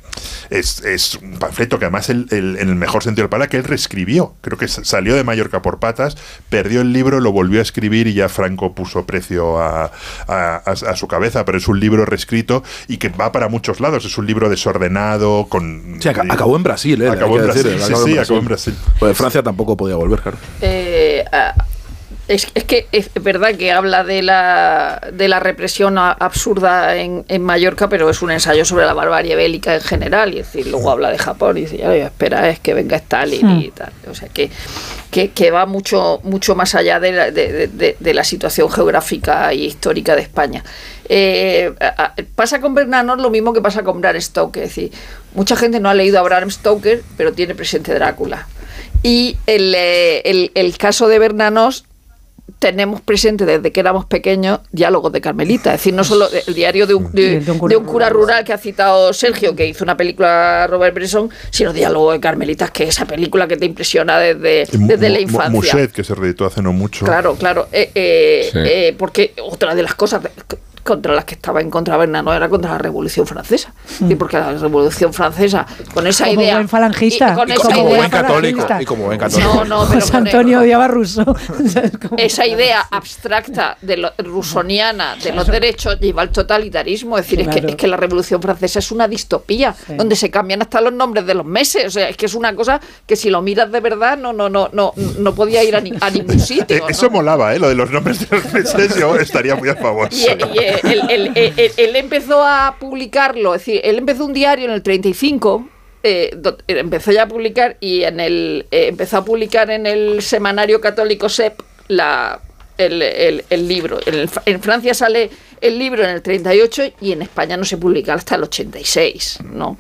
es, es un panfleto que además él, en el mejor sentido de la palabra que él reescribió. Creo que salió de Mallorca por patas perdió el libro lo volvió a escribir y ya Franco puso precio a, a- a- a su cabeza pero es un libro reescrito y que va para muchos lados es un libro desordenado con Sí, aca- acabó en Brasil, ¿eh? acabó en Brasil, decir, sí, sí, acabó en Brasil Pues Francia tampoco podía volver, claro. Eh, es, es que es verdad que habla de la, de la represión a- absurda en, en Mallorca, pero es un ensayo sobre la barbarie bélica en general. Y es decir, luego habla de Japón y dice, "Ya, espera, es que venga Stalin y tal. O sea, que, que, que va mucho, mucho más allá de la, de, de- la situación geográfica y histórica de España. Eh, pasa con Bernanos lo mismo que pasa con Bram Stoker. Es decir, mucha gente no ha leído a Bram Stoker, pero tiene presente Drácula. Y el, eh, el, el caso de Bernanos tenemos presente desde que éramos pequeños diálogos de Carmelita, es decir, no solo el diario de un, de- de un cura rural que ha citado Sergio, que hizo una película Robert Bresson, sino diálogo de Carmelitas, que es esa película que te impresiona desde, desde la infancia. Muset que se reeditó hace no mucho Claro, claro. eh, eh, Sí. eh, porque otra de las cosas de- contra las que estaba en contra Bernano era contra la Revolución Francesa. Y porque la Revolución Francesa, con esa Como idea. buen falangista. y con Y esa como idea buen católico, y como buen No, no, pero José Antonio odiaba a Russo. *laughs* esa idea abstracta de lo, rusoniana de los derechos lleva al totalitarismo. Es decir, es, que, es que la Revolución Francesa es una distopía, donde se cambian hasta los nombres de los meses. O sea, es que es una cosa que si lo miras de verdad no, no, no, no, no podía ir a, ni- a ningún *laughs* sitio. Eh, ¿no? eso molaba, ¿eh? lo de los nombres de los meses, yo estaría muy a favor. Y, y, él, empezó a publicarlo, es decir, él empezó un diario en el 35, eh, eh, empezó ya a publicar y en el eh, empezó a publicar en el semanario católico SEP la, el, el- libro. En Francia sale el libro en el 38 y en España no se publica hasta el 86, ¿no?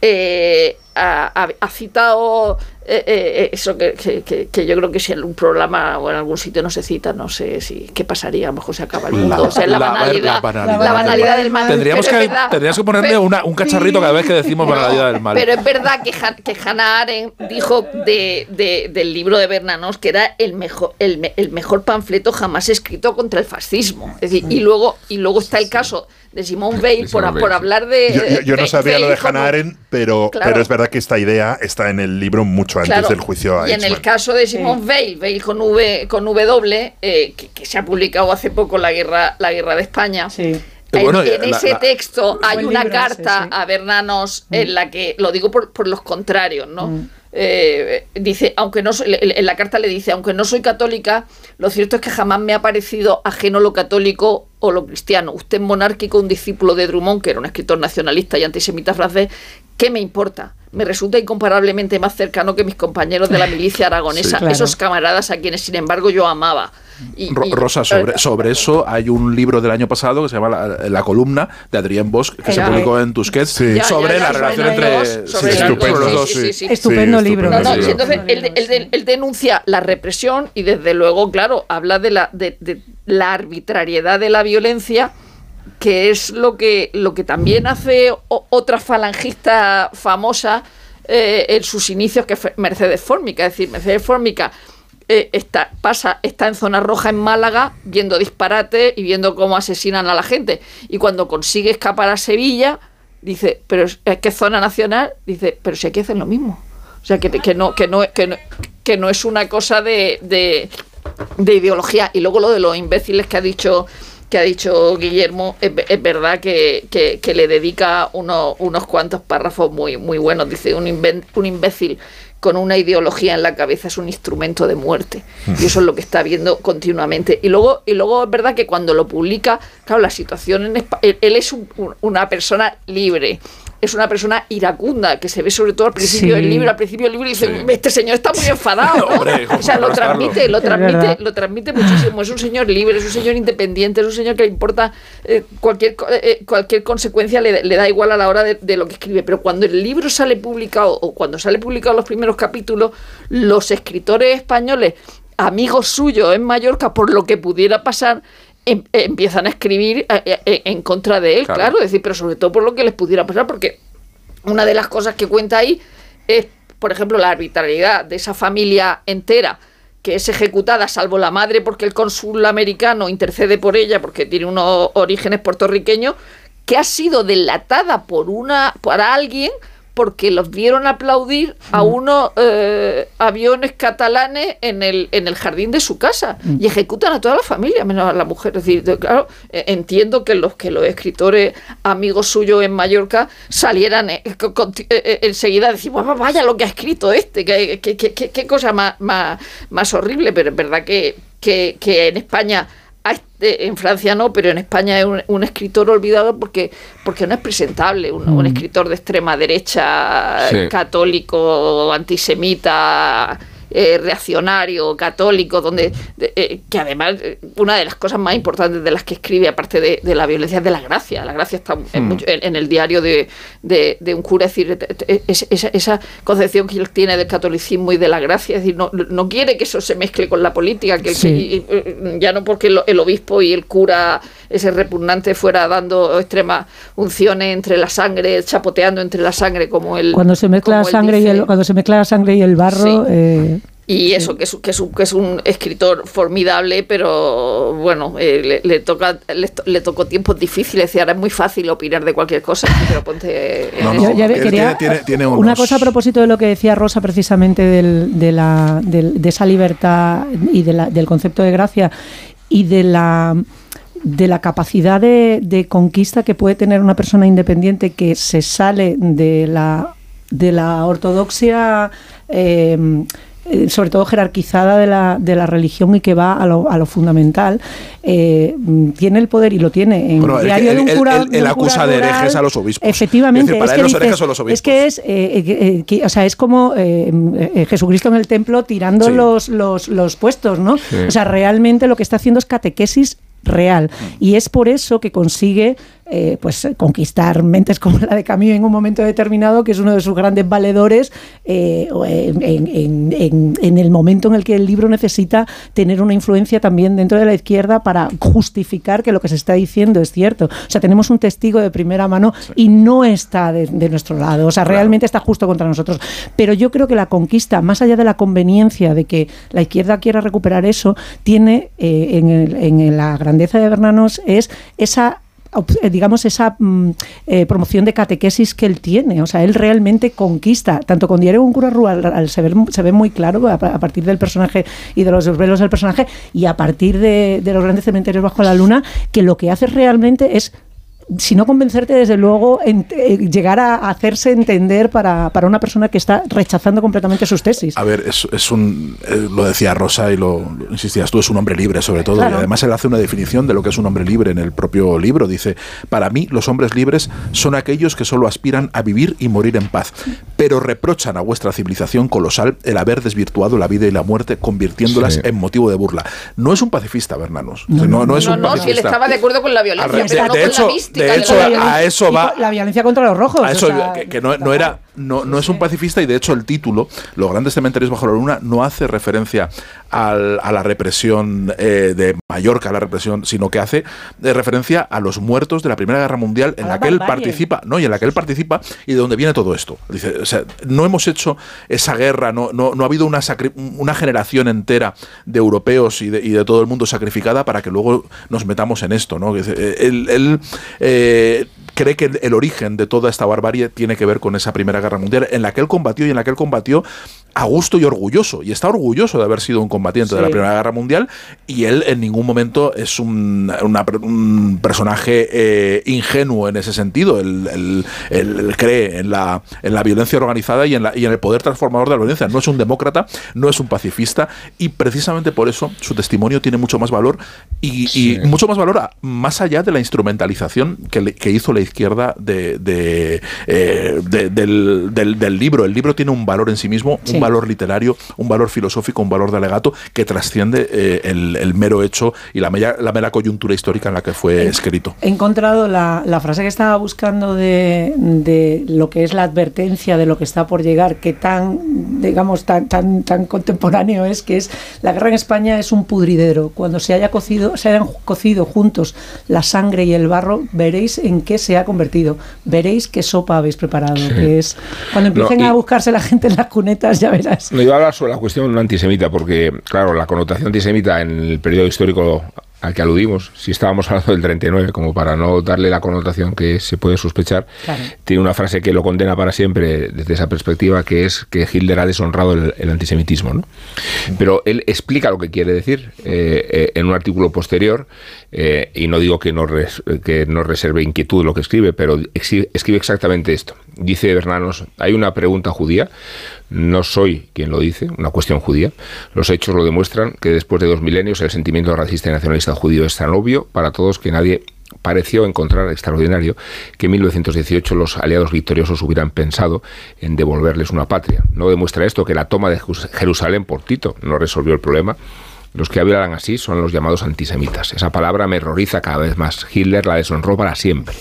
Eh, ha, citado eh, eh, eso que, que- que- yo creo que si en un programa o en algún sitio no se cita, no sé si qué pasaría, a lo mejor se acaba el mundo. o sea, la, La- banalidad, la banalidad. la banalidad del mal. Tendríamos que, verdad- tendríamos que ponerle una- un cacharrito cada vez que decimos *laughs* banalidad del mal. pero es verdad que, Han- que Hannah Arendt dijo de, de- del libro de Bernanos que era el mejor, el, me- el mejor panfleto jamás escrito contra el fascismo. Es decir, y luego, y luego está el caso de Simone Weil por, por hablar de. Yo, yo- yo no sabía lo de Hannah Arendt, pero, Claro. pero es verdad que esta idea está en el libro mucho antes Claro, del juicio a Y en el caso de Simone Weil, Weil con V, con W, eh, que, que se ha publicado hace poco la guerra, la guerra de España. En, bueno, en la- ese la- texto hay una libro carta sí. a Bernanos en la que, lo digo por, por los contrarios, ¿no? Mm. Eh, dice, aunque no soy- en la carta le dice, aunque no soy católica, lo cierto es que jamás me ha parecido ajeno lo católico o lo cristiano. Usted es monárquico, un discípulo de Drummond, que era un escritor nacionalista y antisemita francés, ¿qué me importa? Me resulta incomparablemente más cercano que mis compañeros de la milicia *laughs* aragonesa, Sí, claro. esos camaradas a quienes, sin embargo, yo amaba. Y- Ro- y- Rosa, sobre, sobre eso hay un libro del año pasado que se llama La, La columna de Adrián Bosch, que se publicó en Tusquets, Ya, sobre ya, ya, la relación entre sí, los estupendo, dos, sí, sí, sí. sí. Estupendo libro. No, no, Sí. sí, entonces él, él- él denuncia la represión y desde luego, claro, habla de la, de, de la arbitrariedad de la violencia, que es lo que, lo que también hace otra falangista famosa eh, en sus inicios, que fue Mercedes Fórmica. Es decir, Mercedes Fórmica eh, está, pasa, está en zona roja en Málaga viendo disparate y viendo cómo asesinan a la gente. Y cuando consigue escapar a Sevilla, dice, pero es que es zona nacional, dice, pero si aquí hacen lo mismo. O sea, que, que, no, que, no, que, no, que no es una cosa de, de, de ideología. Y luego lo de los imbéciles que ha dicho que ha dicho Guillermo, es, ve- es verdad que, que- que le dedica uno- unos cuantos párrafos muy, muy buenos. Dice, un, un imbécil con una ideología en la cabeza es un instrumento de muerte. Y eso es lo que está viendo continuamente. Y luego, y luego es verdad que cuando lo publica, claro, la situación en España, él, es un- una persona libre. Es una persona iracunda, que se ve sobre todo al principio Sí. del libro. Al principio del libro dice, este señor está muy enfadado. ¿no?". *laughs* Hombre, o sea, lo ¿cómo transmite, lo transmite, lo transmite muchísimo. Es un señor libre, es un señor independiente, es un señor que le importa eh, cualquier, co- eh, cualquier consecuencia, le, le da igual a la hora de, de lo que escribe. Pero cuando el libro sale publicado o cuando sale publicado los primeros capítulos, los escritores españoles, amigos suyos en Mallorca, por lo que pudiera pasar, em- empiezan a escribir eh, eh, en contra de él, Claro. claro. es decir, pero sobre todo por lo que les pudiera pasar, porque una de las cosas que cuenta ahí es, por ejemplo, la arbitrariedad de esa familia entera que es ejecutada, salvo la madre, porque el cónsul americano intercede por ella, porque tiene unos orígenes puertorriqueños, que ha sido delatada por una, por alguien porque los vieron aplaudir a unos eh, aviones catalanes en el, en el jardín de su casa. Y ejecutan a toda la familia, menos a la mujer. Es decir, de- claro, eh, entiendo que los que los escritores amigos suyos en Mallorca salieran eh, con- eh, enseguida a decir, "Guau, vaya lo que ha escrito este, que, que- que- que- qué cosa más, más, más horrible, pero es verdad que, que, en España en Francia no, pero en España es un, un escritor olvidado porque, porque no es presentable, un, un escritor de extrema derecha, Sí. católico, antisemita, eh, reaccionario, católico, donde de- eh, que además eh, una de las cosas más importantes de las que escribe, aparte de, de la violencia, es de la gracia. La gracia está en, Hmm. mucho- en- en el diario de, de- de un cura, es decir, es- esa, esa concepción que él tiene del catolicismo y de la gracia, es decir, no, no quiere que eso se mezcle con la política, que, Sí. ya no porque el, el obispo y el cura, ese repugnante, fuera dando extremas unciones entre la sangre, chapoteando entre la sangre, como el Cuando se mezcla la sangre y el, cuando se mezcla la sangre y el barro, eh, Y eso, que es, que, es un, que es un escritor formidable, pero bueno, eh, le, le toca le, to- le tocó tiempos difíciles y ahora es muy fácil opinar de cualquier cosa. Pero ponte No, no, Yo ya tiene- quería- tiene- tiene una cosa a propósito de lo que decía Rosa precisamente del- de, la, del- de esa libertad y de la- del concepto de gracia y de la de la capacidad de, de conquista que puede tener una persona independiente que se sale de la de la ortodoxia eh, eh, sobre todo jerarquizada de la, de la religión y que va a lo, a lo fundamental, eh, mm, tiene el poder y lo tiene en Bueno, el diario de un él- cura. él- acusa de herejes a los obispos. Efectivamente, Es decir, para es él que los herejes dice- son los es que es, eh, eh, eh, que- o sea, es como eh, eh, Jesucristo en el templo tirando Sí. los, los, los puestos, ¿no? Sí. O sea, realmente lo que está haciendo es catequesis real. Y es por eso que consigue eh, pues conquistar mentes como la de Camus en un momento determinado, que es uno de sus grandes valedores, eh, en, en- en- en el momento en el que el libro necesita tener una influencia también dentro de la izquierda para justificar que lo que se está diciendo es cierto. O sea, tenemos un testigo de primera mano y no está de, de nuestro lado. O sea, realmente está justo contra nosotros. Pero yo creo que la conquista, más allá de la conveniencia de que la izquierda quiera recuperar eso, tiene eh, en, el- en la grandeza de Bernanos es esa eh, digamos, esa mm, eh, promoción de catequesis que él tiene. O sea, él realmente conquista, tanto con Diario un cura rural, al- se, ve, se ve muy claro a, partir del personaje y de los velos del personaje, y a partir de los grandes cementerios bajo la luna, que lo que hace realmente es si no convencerte, desde luego, en- eh, llegar a hacerse entender para, para una persona que está rechazando completamente sus tesis. A ver, es, es un. eh, lo decía Rosa y lo, lo insistías tú, es un hombre libre, sobre todo. Claro. Y además él hace una definición de lo que es un hombre libre en el propio libro. Dice: Para mí, los hombres libres son aquellos que solo aspiran a vivir y morir en paz, pero reprochan a vuestra civilización colosal el haber desvirtuado la vida y la muerte, convirtiéndolas Sí. en motivo de burla. No es un pacifista, Bernanos. No, No, no, es no, un no, si él estaba de acuerdo con la violencia, pero de- no de con hecho- la mística. De hecho, a eso va. la violencia contra los rojos. A o eso, sea, que, que no, no era, no, no es un pacifista y de hecho el título, Los grandes cementerios bajo la luna, no hace referencia al- a la represión eh, de Mallorca, a la represión, sino que hace eh, referencia a los muertos de la Primera Guerra Mundial en A la, la que él participa, no, y en la que él participa y de donde viene todo esto. Dice, o sea, no hemos hecho esa guerra, no, no, no ha habido una, una generación entera de europeos y de, y de todo el mundo sacrificada para que luego nos metamos en esto, ¿no? Dice, eh, Él, él, eh, cree que el, el origen de toda esta barbarie tiene que ver con esa Primera Guerra Mundial en la que él combatió y en la que él combatió a gusto y orgulloso. Y está orgulloso de haber sido un combatiente de la Sí. Primera Guerra Mundial y él en ningún momento es un, una un personaje eh, ingenuo en ese sentido. Él, él- él- él cree en la, en la violencia organizada y en, la- y en el poder transformador de la violencia. No es un demócrata, no es un pacifista y precisamente por eso su testimonio tiene mucho más valor y, y mucho más valor a- más allá de la instrumentalización que, le- que hizo la izquierda de, de, eh, de- del, del- del libro. El libro tiene un valor en sí mismo, Sí. un valor literario, un valor filosófico, un valor de alegato que trasciende eh, el, el mero hecho y la mera, la mera coyuntura histórica en la que fue escrito. He encontrado la, la frase que estaba buscando de, de lo que es la advertencia de lo que está por llegar, que tan, digamos, tan, tan, tan contemporáneo es, que es la guerra en España es un pudridero. Cuando se haya cocido, se hayan cocido juntos la sangre y el barro, veréis en qué se ha convertido. Veréis qué sopa habéis preparado. Que es cuando No, empiecen y- a buscarse la gente en las cunetas, ya verás. No iba a hablar sobre la cuestión antisemita, porque, claro, la connotación antisemita en el periodo histórico al que aludimos, si estábamos hablando del 39, como para no darle la connotación que se puede sospechar, Claro. tiene una frase que lo condena para siempre desde esa perspectiva, que es que Hitler ha deshonrado el, el antisemitismo. ¿no? Pero él explica lo que quiere decir eh, eh, en un artículo posterior, eh, y no digo que no, res- que no reserve inquietud lo que escribe, pero escribe exactamente esto. Dice Bernanos, hay una pregunta judía, no soy quien lo dice, una cuestión judía. Los hechos lo demuestran que después de dos milenios el sentimiento racista y nacionalista judío es tan obvio para todos que nadie pareció encontrar extraordinario que en 1918 los aliados victoriosos hubieran pensado en devolverles una patria. No demuestra esto que la toma de Jerus- Jerusalén por Tito no resolvió el problema. Los que hablan así son los llamados antisemitas. Esa palabra me horroriza cada vez más. Hitler la deshonró para siempre.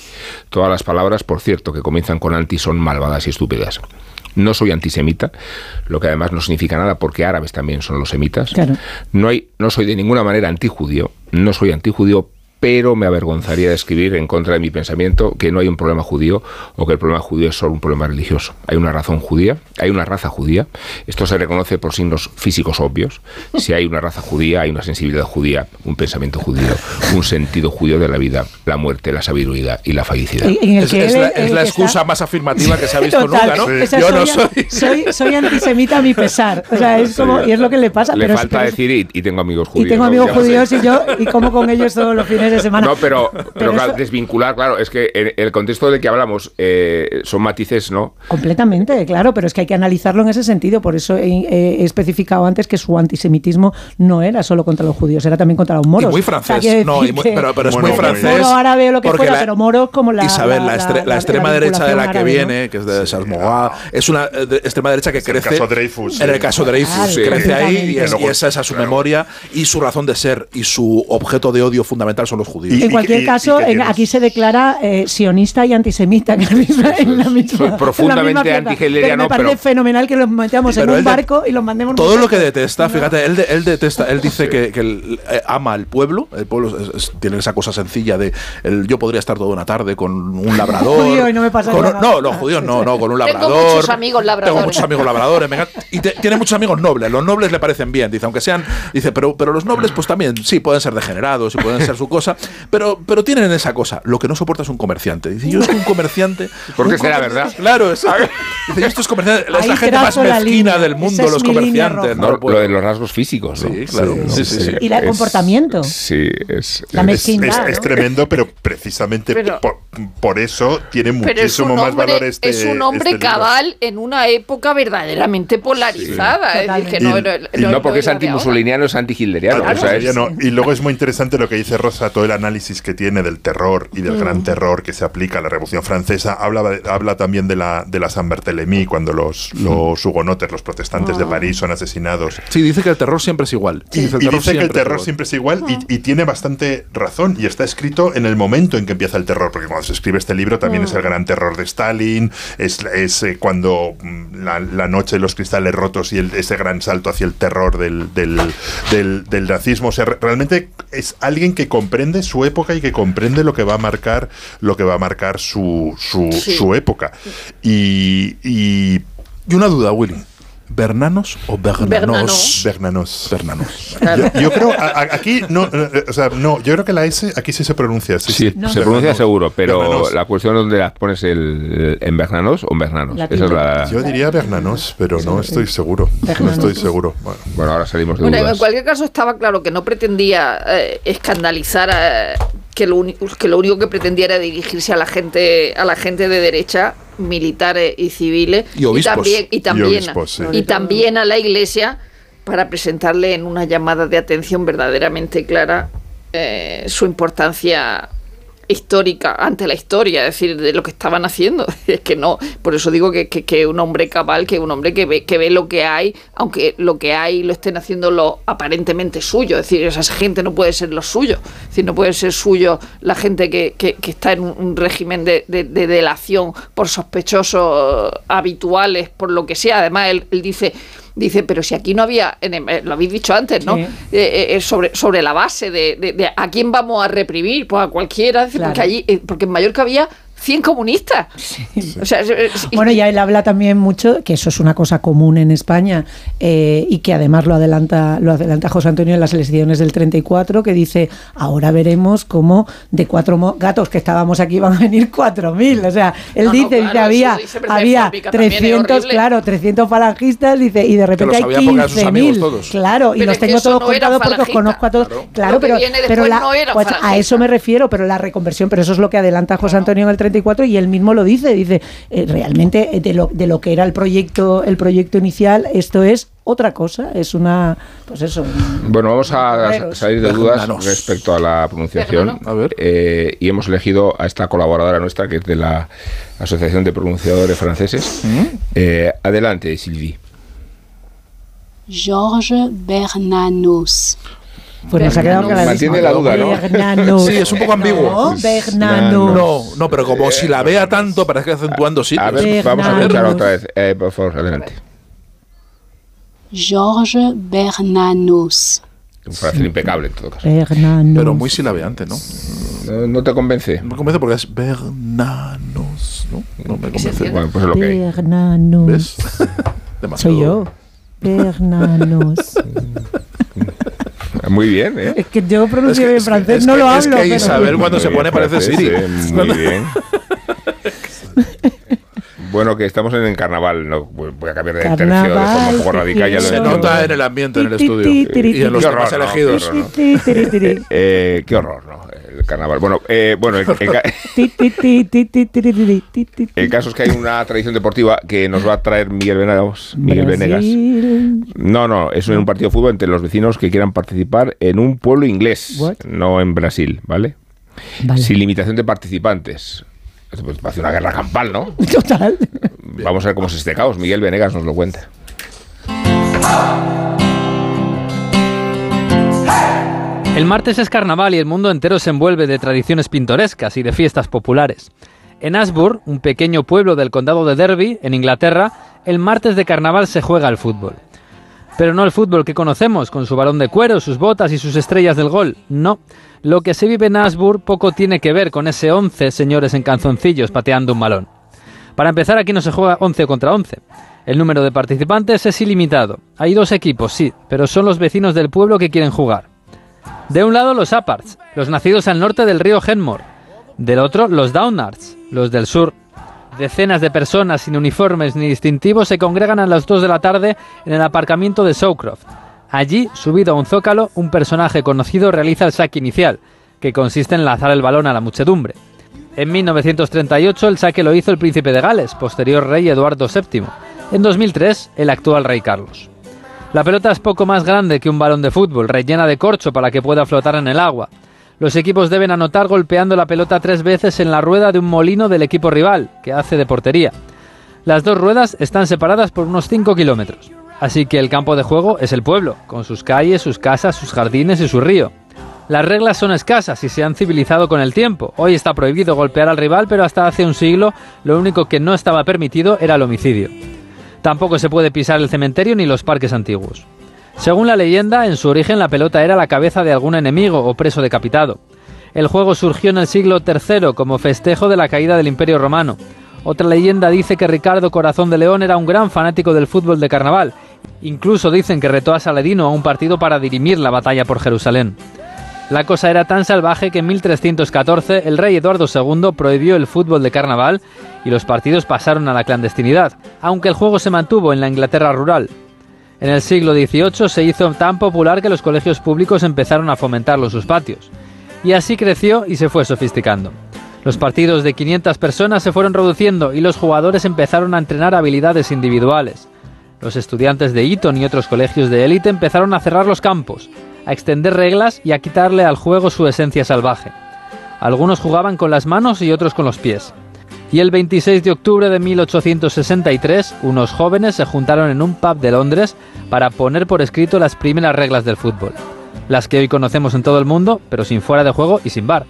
Todas las palabras, por cierto, que comienzan con anti son malvadas y estúpidas. No soy antisemita, lo que además no significa nada porque árabes también son los semitas. Claro. No, hay, no soy de ninguna manera antijudío, no soy antijudío, pero me avergonzaría de escribir en contra de mi pensamiento que no hay un problema judío o que el problema judío es solo un problema religioso. Hay una razón judía, hay una raza judía. Esto se reconoce por signos físicos obvios. Si hay una raza judía, hay una sensibilidad judía, un pensamiento judío, un sentido judío de la vida, la muerte, la sabiduría y la felicidad. En- en el Es, que es él- la, es la que excusa está- más afirmativa que se ha visto *laughs* Total, nunca, ¿no? esa Yo no soy, soy. soy, soy antisemita a mi pesar. O sea, es como, y es lo que le pasa. Le pero es- falta decir y, y tengo amigos judíos. y tengo ¿no? amigos sé. judíos y yo, y como con ellos todos los fines de semana. No, pero, pero, Pero claro, eso- desvincular, claro, es que en el contexto del que hablamos eh, son matices, ¿no? Completamente, claro, pero es que hay que analizarlo en ese sentido. Por eso he, he especificado antes que su antisemitismo no era solo contra los judíos, era también contra los moros. Y muy O sea, francés, no, y muy- pero, pero es Bueno, muy francés. Moro árabe o lo que porque fuera, la- pero moros como la. Isabel, la, estre- la extrema derecha de la que árabe, viene, que es de Salmoa, es una eh, de- extrema derecha que Es el crece. caso Dreyfus, En el sí. caso Dreyfus, sí, crece ahí y, es- y esa es a su memoria y su razón de ser y su objeto de odio fundamental son son los judíos. en cualquier caso, en- aquí se declara eh, sionista y antisemita en la misma, en la misma- profundamente antihitleriano, Me parece pero- fenomenal que los metamos en un de- barco y los mandemos Todo lo que detesta, fíjate, él, de- él detesta, él dice que, que él, eh, ama al pueblo, el pueblo es- es- tiene esa cosa sencilla de el, yo podría estar toda una tarde con un labrador. Judío y no me pasa con- nada. no, los judíos no, no, con un *laughs* Tengo labrador. muchos amigos labradores. Tengo muchos amigos labradores, y te- tiene muchos amigos nobles, los nobles le parecen bien, dice, aunque sean, dice, pero, pero los nobles pues también, sí, pueden ser degenerados y pueden ser su cosa, pero, pero tienen esa cosa, lo que no soporta es un comerciante. Dice, yo soy un comerciante. ¿Por qué un será comer- verdad? Claro, *laughs* es, dice, yo estos comerciantes, es Ahí la gente más mezquina línea. del mundo, los comerciantes. No, lo de los rasgos físicos, ¿no? Sí, claro. Sí, sí, sí. Y el comportamiento. Sí, es. La mezquindad, Es, tremendo, pero precisamente Pero- por, por eso tiene muchísimo más valor este es un hombre este cabal en una época verdaderamente polarizada. Es decir, que no, Y- era- y No, porque es antimusoliniano, es antihitleriano. Claro, o sea. Y luego es muy interesante lo que dice Rosa, todo el análisis que tiene del terror y del Mm. gran terror que se aplica a la Revolución Francesa. Habla, habla también de la, de la San Barthélemy, cuando los, los hugonotes, los protestantes de Ah. París son asesinados. Sí, dice que el terror siempre es igual. Y, Dice, y dice que el terror siempre es igual y, y tiene bastante razón. Y está escrito en el momento en que empieza el terror, porque cuando se escribe este libro también es el gran terror de Stalin, es, es, eh, cuando mm, la, la noche de los cristales rotos y el- ese gran salto hacia el terror del, del, del- del nazismo. O sea, re- realmente es alguien que comprende su época y que comprende lo que va a marcar, lo que va a marcar su, su, Sí. su época. Y, y, Y una duda, Willy. ¿Bernanos o Bernanos? Bernanos. Bernanos. Yo, yo creo, a- a- aquí no, eh, o sea, no, yo creo que la S aquí sí se pronuncia. Sí, Sí, sí. se pronuncia seguro, pero Bernanos. la cuestión es dónde las pones el, en Bernanos o en Bernanos. Esa es la. Yo diría Bernanos, pero no estoy seguro. No estoy seguro. Bueno, Bueno, ahora salimos de Bueno, en cualquier caso estaba claro que no pretendía eh, escandalizar a- que lo, que lo único que pretendía era dirigirse a la gente a la gente de derecha militares y civiles Y obispos. también y Y también obispos, sí. y también a la iglesia para presentarle en una llamada de atención verdaderamente clara eh, su importancia histórica ante la historia, es decir, de lo que estaban haciendo. *laughs* Es que no, por eso digo que, que, un hombre cabal, que un hombre que ve, que ve lo que hay, aunque lo que hay lo estén haciendo lo aparentemente suyo. Es decir, esa gente no puede ser lo suyo. Es decir, no puede ser suyo la gente que, que, está en un, régimen de, de- de delación por sospechosos habituales, por lo que sea. Además, él dice. Dice, pero si aquí no había, eh, lo habéis dicho antes, ¿no? Sí. Eh, eh, eh, sobre, sobre la base de, de- de a quién vamos a reprimir, pues a cualquiera, dice, porque allí, porque en Mallorca había 100 comunistas. O sea, Bueno, ya él habla también mucho, que eso es una cosa común en España, eh, y que además lo adelanta, lo adelanta José Antonio en las elecciones del 34, que dice, ahora veremos cómo de cuatro gatos que estábamos aquí van a venir 4.000. O sea, él No, no, dice, claro, dice, había, dice había Fábrica también es 300, horrible. claro, 300 falangistas, dice, y de repente hay sabía porque eran sus amigos 15.000. todos. Claro, y los tengo todos no contados porque os conozco a todos. Claro, que pero, viene pero la- pues a eso me refiero, pero la reconversión, pero eso es lo que adelanta José Antonio en el 34 y él mismo lo dice, dice, eh, realmente eh, de lo, de lo que era el proyecto, el proyecto inicial, esto es otra cosa, es una, pues eso. Bueno, vamos a salir de dudas respecto a la pronunciación. A ver. Eh, y hemos elegido a esta colaboradora nuestra, que es de la Asociación de Pronunciadores Franceses. Eh, adelante, Sylvie. Georges Bernanos. Pues nos ha quedado clarísimo. Mantiene la duda, ¿no? Sí, es un poco ambiguo. No. No, no, pero como si la vea tanto, parece que acentuando sí. A ver, vamos a escuchar otra vez. Eh, por favor, adelante. Georges Bernanos. Un francés impecable en todo caso. Bernanos. Pero muy silabeante, ¿no? ¿No, no te convence? Me convence porque es Bernanos, ¿no? No me convence. Bueno, pues es lo que hay. Bernanos. ¿Ves? *laughs* Demasiado. Soy yo. Bernanos. *laughs* Muy bien, ¿eh? Es que yo pronuncio Es que- bien es que- francés, es no que- lo es hablo. que pero- Isabel cuando Muy se bien, pone parece Siri. eh, Muy bien. *laughs* Bueno, que estamos en el carnaval, no voy a cambiar de tercio de forma Carnaval, un poco radical. Ya lo Se nota en el ambiente, en el estudio. Y en los Qué temas elegidos. Eh, qué horror, ¿no? carnaval. Bueno, eh, bueno el, el, *laughs* *laughs* el, caso es que hay una tradición deportiva que nos va a traer Miguel Venegas. Miguel Venegas. No, no, es un partido de fútbol entre los vecinos que quieran participar en un pueblo inglés, no en Brasil, ¿vale? Sin limitación de participantes. Esto pues, parece una guerra campal, ¿no? *laughs* Total. Vamos a ver cómo es este caos. Miguel Venegas nos lo cuenta. El martes es carnaval y el mundo entero se envuelve de tradiciones pintorescas y de fiestas populares. En Ashburn, un pequeño pueblo del condado de Derby, en Inglaterra, el martes de carnaval se juega al fútbol. Pero no el fútbol que conocemos, con su balón de cuero, sus botas y sus estrellas del gol. No. Lo que se vive en Ashburn poco tiene que ver con ese 11 señores en canzoncillos pateando un balón. Para empezar, aquí no se juega 11 contra 11. El número de participantes es ilimitado. Hay dos equipos, sí, pero son los vecinos del pueblo que quieren jugar. De un lado los Aparts, los nacidos al norte del río Henmore. Del otro los Downards, los del sur. Decenas de personas sin uniformes ni distintivos se congregan a las 2 de la tarde en el aparcamiento de Showcroft. Allí, subido a un zócalo, un personaje conocido realiza el saque inicial, que consiste en lanzar el balón a la muchedumbre. En 1938 el saque lo hizo el príncipe de Gales, posterior rey Eduardo VII. En 2003 el actual rey Carlos. La pelota es poco más grande que un balón de fútbol, rellena de corcho para que pueda flotar en el agua. Los equipos deben anotar golpeando la pelota tres veces en la rueda de un molino del equipo rival, que hace de portería. Las dos ruedas están separadas por unos 5 kilómetros, así que el campo de juego es el pueblo, con sus calles, sus casas, sus jardines y su río. Las reglas son escasas y se han civilizado con el tiempo. Hoy está prohibido golpear al rival, pero hasta hace un siglo lo único que no estaba permitido era el homicidio. Tampoco se puede pisar el cementerio ni los parques antiguos. Según la leyenda, en su origen la pelota era la cabeza de algún enemigo o preso decapitado. El juego surgió en el siglo III como festejo de la caída del Imperio Romano. Otra leyenda dice que Ricardo Corazón de León era un gran fanático del fútbol de carnaval. Incluso dicen que retó a Saladino a un partido para dirimir la batalla por Jerusalén. La cosa era tan salvaje que en 1314 el rey Eduardo II prohibió el fútbol de carnaval y los partidos pasaron a la clandestinidad, aunque el juego se mantuvo en la Inglaterra rural. En el siglo XVIII se hizo tan popular que los colegios públicos empezaron a fomentarlo en sus patios. Y así creció y se fue sofisticando. Los partidos de 500 personas se fueron reduciendo y los jugadores empezaron a entrenar habilidades individuales. Los estudiantes de Eton y otros colegios de élite empezaron a cerrar los campos, a extender reglas y a quitarle al juego su esencia salvaje. Algunos jugaban con las manos y otros con los pies. Y el 26 de octubre de 1863, unos jóvenes se juntaron en un pub de Londres para poner por escrito las primeras reglas del fútbol. Las que hoy conocemos en todo el mundo, pero sin fuera de juego y sin bar.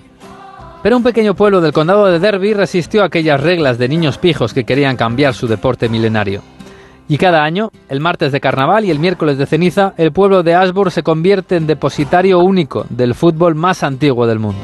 Pero un pequeño pueblo del condado de Derby resistió aquellas reglas de niños pijos que querían cambiar su deporte milenario. Y cada año, el martes de carnaval y el miércoles de ceniza, el pueblo de Ashburn se convierte en depositario único del fútbol más antiguo del mundo.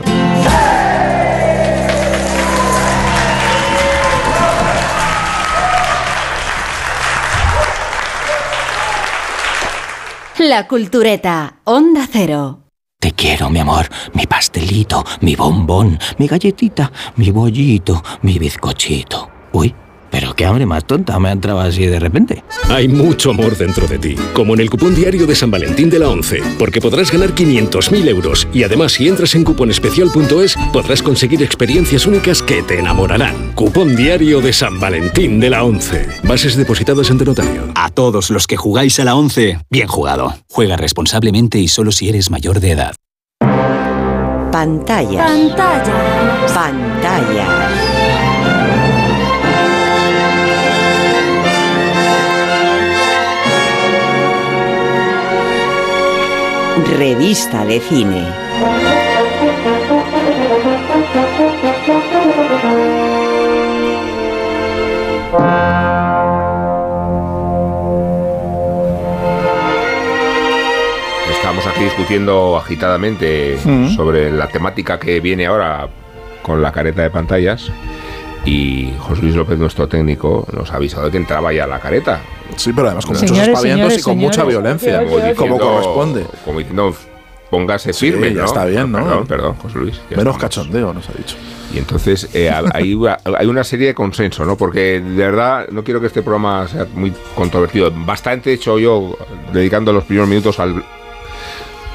La Cultureta, Onda Cero. Te quiero, mi amor, mi pastelito, mi bombón, mi galletita, mi bollito, mi bizcochito. Uy, pero qué hambre más tonta me ha entrado así de repente. Hay mucho amor dentro de ti, como en el cupón diario de San Valentín de la 11, porque podrás ganar 500.000 euros y además si entras en cuponespecial.es podrás conseguir experiencias únicas que te enamorarán. Cupón diario de San Valentín de la 11. Bases depositadas ante notario. A todos los que jugáis a la 11, bien jugado. Juega responsablemente y solo si eres mayor de edad. Pantalla. Pantalla. Pantalla. Revista de cine. Estamos aquí discutiendo agitadamente Mm. sobre la temática que viene ahora con la careta de pantallas. Y José Luis López, nuestro técnico, nos ha avisado de que entraba ya la careta. Sí, pero además con Señores, muchos espavientos señores, y con mucha violencia, Como corresponde. Como diciendo, póngase Sí, firme, ya ¿no? está bien, ¿no? Perdón, perdón, José Luis. ya Menos estamos. cachondeo, nos ha dicho. Y entonces eh, hay, una- hay una serie de consenso, ¿no? Porque de verdad no quiero que este programa sea muy controvertido. Bastante he hecho yo dedicando los primeros minutos al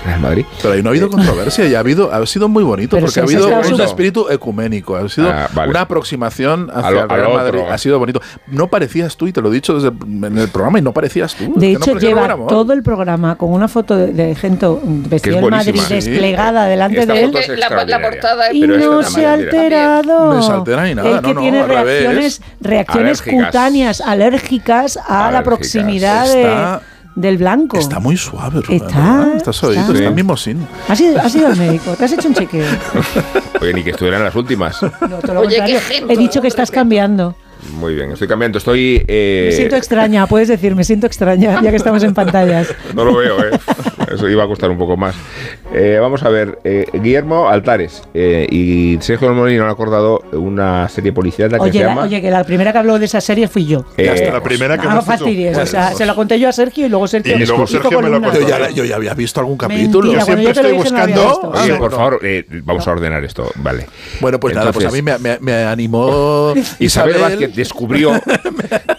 Real Madrid. Pero ahí no ha habido controversia y ha habido ha sido muy bonito Pero porque si ha habido un espíritu ecuménico, ha sido Ah, vale. una aproximación hacia lo- el Real Madrid, otro. ha sido bonito. No parecías tú y te lo he dicho desde en el programa y no parecías tú. De no hecho, lleva todo el programa con una foto de, de gente vestida en Madrid. Sí. desplegada delante Esta de él. es La, portada Y no se ha alterado. No se altera ni nada, El que no, tiene reacciones, reacciones Alérgicas. cutáneas alérgicas a la proximidad Está- de, del blanco. Está muy suave, Rubén, Está-. Está suavito, está. está mimosín. ¿Has ido, has ido al médico? ¿Te has hecho un chequeo? *laughs* Oye, ni que estuvieran las últimas. No, todo lo Oye, qué contrario. gente, He dicho que estás cambiando. Muy bien, estoy cambiando. Estoy. eh, Me siento extraña, puedes decir, me siento extraña, ya que estamos en pantallas. *laughs* No lo veo, ¿eh? *laughs* Eso iba a costar un poco más. Eh, vamos a ver, eh, Guillermo Altares eh, y Sergio Molino han acordado una serie policial que Oye, se la- llama. oye, que la primera que habló de esa serie fui yo. Eh, Ya está, la primera que no hemos hecho. fastidies, o Pues, sea, se lo conté yo a Sergio y luego Sergio Y luego Sergio me lo contó. Yo ya, yo ya había visto algún capítulo. Mentira, Yo siempre yo estoy no buscando. visto. Oye, Ah, por no. favor, eh, vamos a ordenar esto, vale. Bueno, pues nada, pues a Entonces, mí me, me- me animó *laughs* Isabel Isabel. Vázquez descubrió,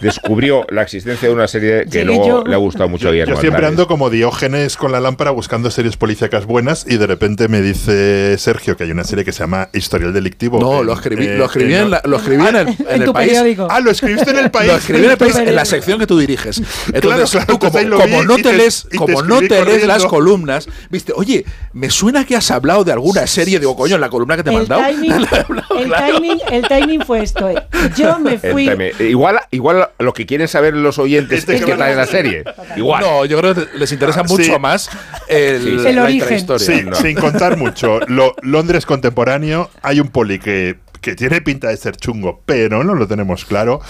descubrió la existencia de una serie que Llegué luego yo. le ha gustado mucho a Guillermo Yo siempre Altares. ando como Diógenes con la lámpara buscando series policíacas buenas y de repente me dice Sergio que hay una serie que se llama Historial Delictivo. No, en- lo escribí, eh, lo escribí en, la- lo escribí en el, *laughs* en En el país. periódico. Ah, lo escribiste en el *laughs* país. Lo escribí en el país, en la sección que tú diriges. *laughs* Entonces, Claro, claro, tú como, entonces como no te te- lees, y te como no te lees las columnas, viste, oye, me suena que has hablado de alguna serie, digo, coño, en la columna que te he El mandado. timing, el, timing, el timing fue esto. eh. Yo me fui. Igual, igual lo que quieren saber los oyentes Este es que qué van tal a- es la serie. Igual. No, yo creo que les interesa Ah, mucho sí. más el, Sí, sí. El la origen. intrahistoria. Sí, No. sin contar mucho. Lo- Londres contemporáneo, hay un poli que, que tiene pinta de ser chungo, pero no lo tenemos claro.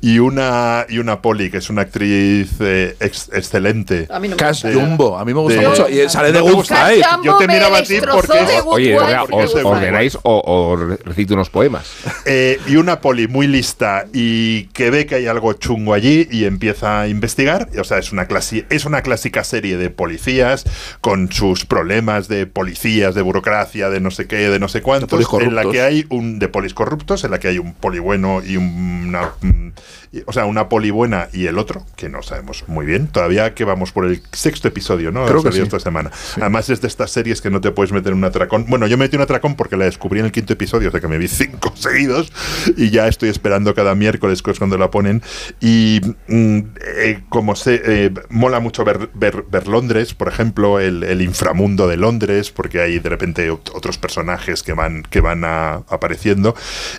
Y una, y una poli que es una actriz eh, ex- excelente. A mí no me Cash gusta. Jumbo, a mí me gusta De- mucho. Y sale de ¿No te Good gusta? Fight. Yo te miraba a ti porque- Good Oye, de os o, o recito unos poemas. Eh, y una poli muy lista y que ve que hay algo chungo allí y empieza a investigar. O sea, es una, clasi- es una clásica serie de policías con sus problemas de policías, de burocracia, de no sé qué, de no sé cuántos. En la que hay un de polis corruptos, en la que hay un poli bueno y una. O sea, una poli buena y el otro, que no sabemos muy bien. Todavía que vamos por el sexto episodio, ¿no? Creo que sí. esta semana. Además, es de estas series que no te puedes meter en un atracón. Bueno, yo metí un atracón porque la descubrí en el quinto episodio, o sea que me vi cinco *laughs* seguidos y ya estoy esperando cada miércoles, que es cuando la ponen. Y mm, eh, como sé, eh, mola mucho ver, ver, ver Londres, por ejemplo, el, el inframundo de Londres, porque hay de repente ot- otros personajes que van, que van a- apareciendo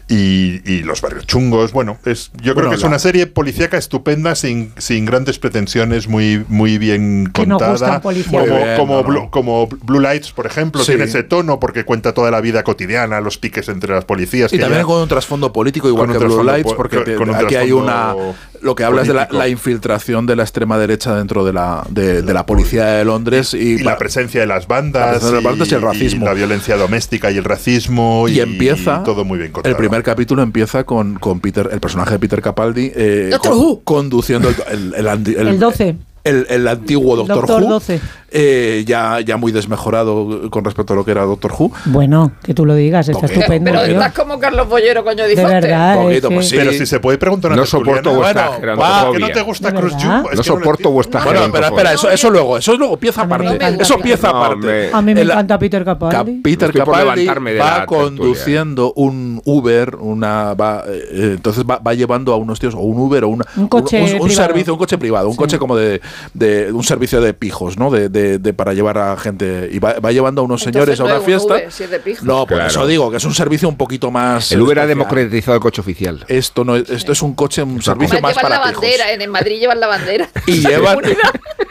y, y los barrios chungos. Bueno, es, yo creo que es una serie policíaca estupenda, sin, sin grandes pretensiones, muy, muy bien Que contada. gustan policíacas. como, bien, como, no, no. Blue, como Blue Lights, por ejemplo, Sí. tiene ese tono porque cuenta toda la vida cotidiana, los piques entre las policías. Y que también ya- con un trasfondo político, igual que Blue Lights, po- porque te- aquí hay una. Lo que hablas de la, político. la infiltración de la extrema derecha dentro de la, de, de la policía de Londres y, y la presencia de las la bandas, presencia de las bandas y el racismo. la violencia doméstica y el racismo y, empieza todo muy bien contado. el primer capítulo empieza con, con Peter el personaje de Peter Capaldi eh, Doctor con- conduciendo el, el, el el- El 12. el- el antiguo Doctor, Doctor Who 12. Eh, ya, ya muy desmejorado con respecto a lo que era Doctor Who Bueno, que tú lo digas, está Poquito, estupendo. Pero estás como Carlos Bollero, coño, De difonte. verdad. es Poquito, pues sí. Pero si se puede preguntar No soporto vuestra bueno, gerontofobia. ¿que no te gusta ¿De Cruz No soporto entiendo. vuestra bueno, espera, espera, eso, eso luego, eso luego empieza A mí me aparte. Eso Capaldi. aparte. No, A mí me encanta Peter Cap- Capaldi. Peter Capaldi de va conduciendo un Uber, una va, eh, entonces va, va llevando a unos tíos o un Uber o una, Un coche un, servicio, un coche privado, un Sí. coche como de, de un servicio de pijos, ¿no? De, de- de para llevar a gente y va, va llevando a unos Entonces señores a una es un fiesta. Uber, si es de pijo. No, por Claro. eso digo que es un servicio un poquito más. El Uber ha democratizado el coche oficial. Esto no es, esto es un coche, un servicio más llevan para la pijos. bandera, en, en Madrid llevan la bandera. *laughs* Y llevan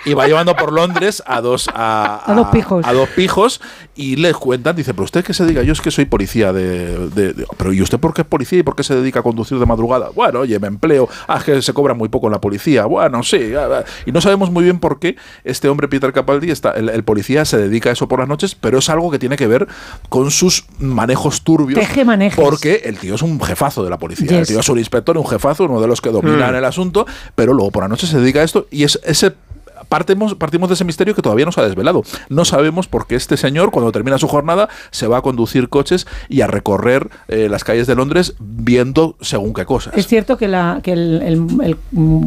y va llevando por Londres a dos a, A dos pijos. a dos pijos y les cuentan, dice, pero usted que se diga, yo es que soy policía de, de- de- pero ¿y usted por qué es policía y por qué se dedica a conducir de madrugada? Bueno, oye, me empleo, ah, es que se cobra muy poco en la policía, bueno, sí, ah, ah. y no sabemos muy bien por qué este hombre Peter Capaldi está, el, el policía se dedica a eso por las noches, pero es algo que tiene que ver con sus manejos turbios. Tejemanejes. Porque el tío es un jefazo de la policía, el tío es un inspector, un jefazo, uno de los que dominan Mm. el asunto, pero luego por la noche se dedica a esto y es ese partimos, partimos de ese misterio que todavía no se ha desvelado. No sabemos por qué este señor, cuando termina su jornada, se va a conducir coches y a recorrer eh, las calles de Londres viendo según qué cosas. Es cierto que, la, que el,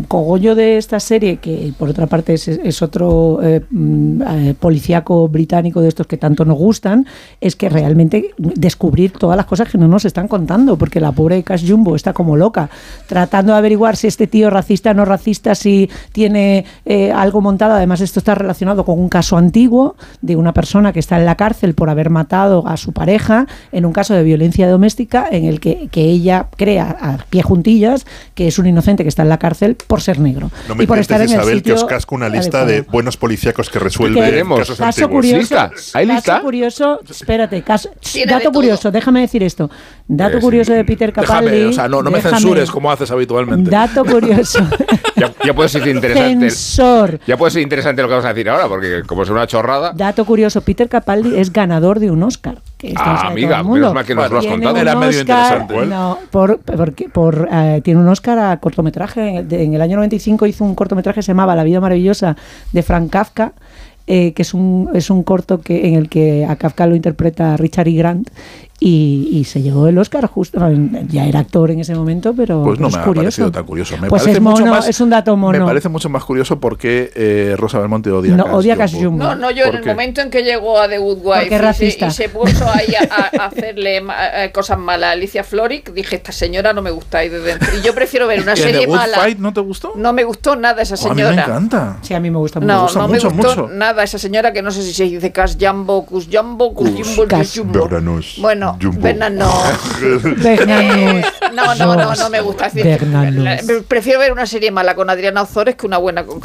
cogollo de esta serie, que por otra parte es, es otro eh, mm, eh, policíaco británico de estos que tanto nos gustan, es que realmente descubrir todas las cosas que no nos están contando, porque la pobre Cash Jumbo está como loca, tratando de averiguar si este tío es racista o no racista, si tiene eh, algo montado, además esto está relacionado con un caso antiguo de una persona que está en la cárcel por haber matado a su pareja en un caso de violencia doméstica en el que, que ella crea a pie juntillas que es un inocente que está en la cárcel por ser negro. No me y por estar en el Isabel, que sitio os casco una lista adecuado. de buenos policíacos que resuelven Que- casos caso antiguos. curioso, caso curioso, espérate, caso, dato curioso, déjame decir esto. Dato Eh, curioso de Peter Capaldi. Déjame, o sea, no, no me déjame. censures como haces habitualmente. Dato curioso. *laughs* Ya, ya puede ser interesante. Censor. Ya puede ser interesante lo que vamos a decir ahora, porque como es una chorrada. Dato curioso, Peter Capaldi es ganador de un Oscar. Que Ah, amiga, menos mal que nos lo has contado. Era medio Oscar- interesante. ¿Cuál? No, por, porque- por, eh, tiene un Oscar a cortometraje. En el, de- en el año 95 hizo un cortometraje que se llamaba La vida maravillosa de Frank Kafka. eh, que es un, es un corto que, en el que a Kafka lo interpreta Richard E. Grant y, y se llevó el Oscar justo, ya era actor en ese momento, pero Pues no es me ha curioso. parecido tan curioso. Me pues parece es mucho mono, más- es un dato mono. Me parece mucho más curioso porque eh, Rosa Belmonte odia No, odia. Jumbo. No, no, yo en ¿Por el momento en que llegó a The Good Wife y se, racista. y se puso ahí a, a *laughs* hacerle ma- eh, cosas malas a Alicia Floric, dije, esta señora no me gusta ahí de dentro. Y yo prefiero ver una ¿Y serie The Good mala. Fight no te gustó? No me gustó nada esa Oh, a mí me señora. encanta. Sí, a mí me gusta mucho. No, gusta no mucho, me gustó mucho. nada esa señora que no sé si se dice Cas Jumbo, Cus Jumbo, Cus Jumbo, Cus Jumbo. Bernanos. Bueno, Jumbo. Bernanos. *laughs* Bernanos. No, no, no, no me gusta. La- prefiero ver una serie mala con Adriana Ozores que una buena con.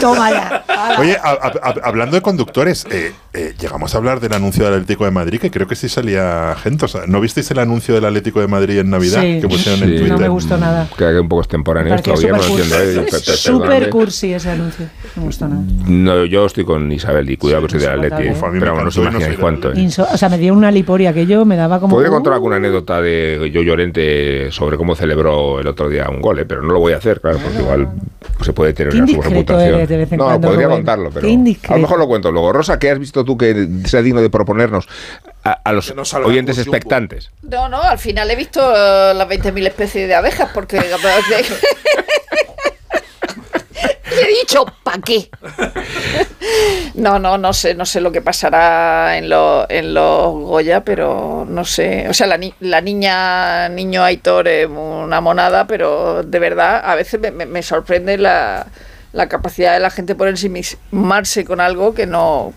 Toma ya. Oye, a- a- a- hablando de conductores, eh, eh, llegamos a hablar del anuncio del Atlético de Madrid, que creo que sí salía gente. O sea, ¿No visteis el anuncio del Atlético de Madrid en Navidad? Sí. Que pusieron en Sí. Twitter. No me gustó nada. Que un poco extemporáneo ya no súper entiendo, eh, perdóname. cursi ese anuncio. No me gustó nada. No, yo estoy con Isabel y cuidado que soy del Insoportable. Atleti. Uf, a mí me Pero bueno, no no imagináis cuánto. eh. O sea, me dio una liporia que yo me daba como. Podría uh, contar alguna anécdota de yo Llorente sobre cómo celebró el otro día un gol, eh, pero no lo voy a hacer, claro, porque igual se puede tener una reputación. eres de vez en no, cuando, podría Rubén. contarlo, Qué pero indiscreto. a lo mejor lo cuento luego. Rosa, ¿qué has visto tú que sea digno de proponernos a, a los oyentes expectantes? No, no, al final he visto eh, las 20.000 especies de abejas porque... *laughs* *laughs* He dicho, ¿para qué? No, no, no sé, no sé lo que pasará en, los en los Goya, pero no sé. O sea, la, ni- la niña, niño Aitor es una monada, pero de verdad a veces me, me- me sorprende la, la capacidad de la gente por ensimismarse con algo que no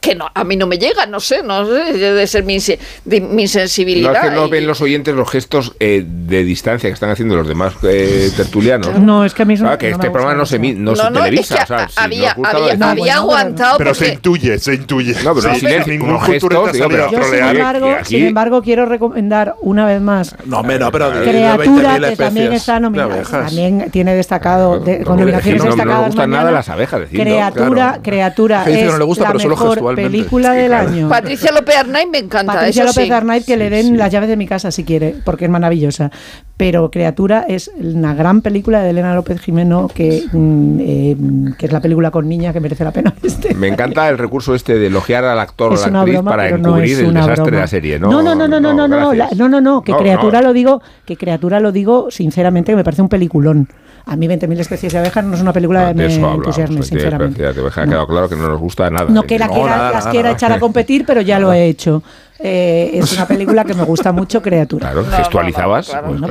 que no a mí no me llega, no sé, no sé, debe ser mi, de mi No, sensibilidad. es que no y- ven los oyentes los gestos eh, de distancia que están haciendo los demás eh, tertulianos. No, es que a mí eso Claro, que no este programa no se, no se No, no, es televisa. que o sea, a- si había- había- había aguantado Pero se porque- intuye, se intuye. No, pero Sí, silencio, ningún gestos, digo, pero- Yo, sin trolear. embargo, aquí- sin embargo, quiero recomendar una vez más No, no, pero Criatura, 20.000 que también está nominada. También tiene destacado, con nominaciones decir, no- no destacadas. me gustan nada las abejas, Criatura, criatura. No le gusta, la pero solo mejor gestualmente. película Sí, del claro. año. Patricia López Arnaiz me encanta. Patricia eso López sí. Arnaiz que le den las llaves de mi casa si quiere, porque es maravillosa. Pero Criatura es una gran película de Elena López Jimeno, que, mm, eh, que es la película con niña que merece la pena. *laughs* Este. Me encanta el recurso este de elogiar al actor o la actriz broma, para no encubrir el desastre de la serie. No, no, no, no, no, no, no, no, la- no, no, no, que No, criatura no. lo digo, que criatura lo digo sinceramente que me parece un peliculón. A mí 20.000 especies de abejas no es una película que De me entusiasme, sinceramente. de- de- ha quedado claro que no nos gusta nada. No que la No, quiera, nada, las nada, quiera nada. echar a competir, pero ya lo he hecho. Eh, es una película que me gusta mucho, criatura. Claro, gestualizabas. No,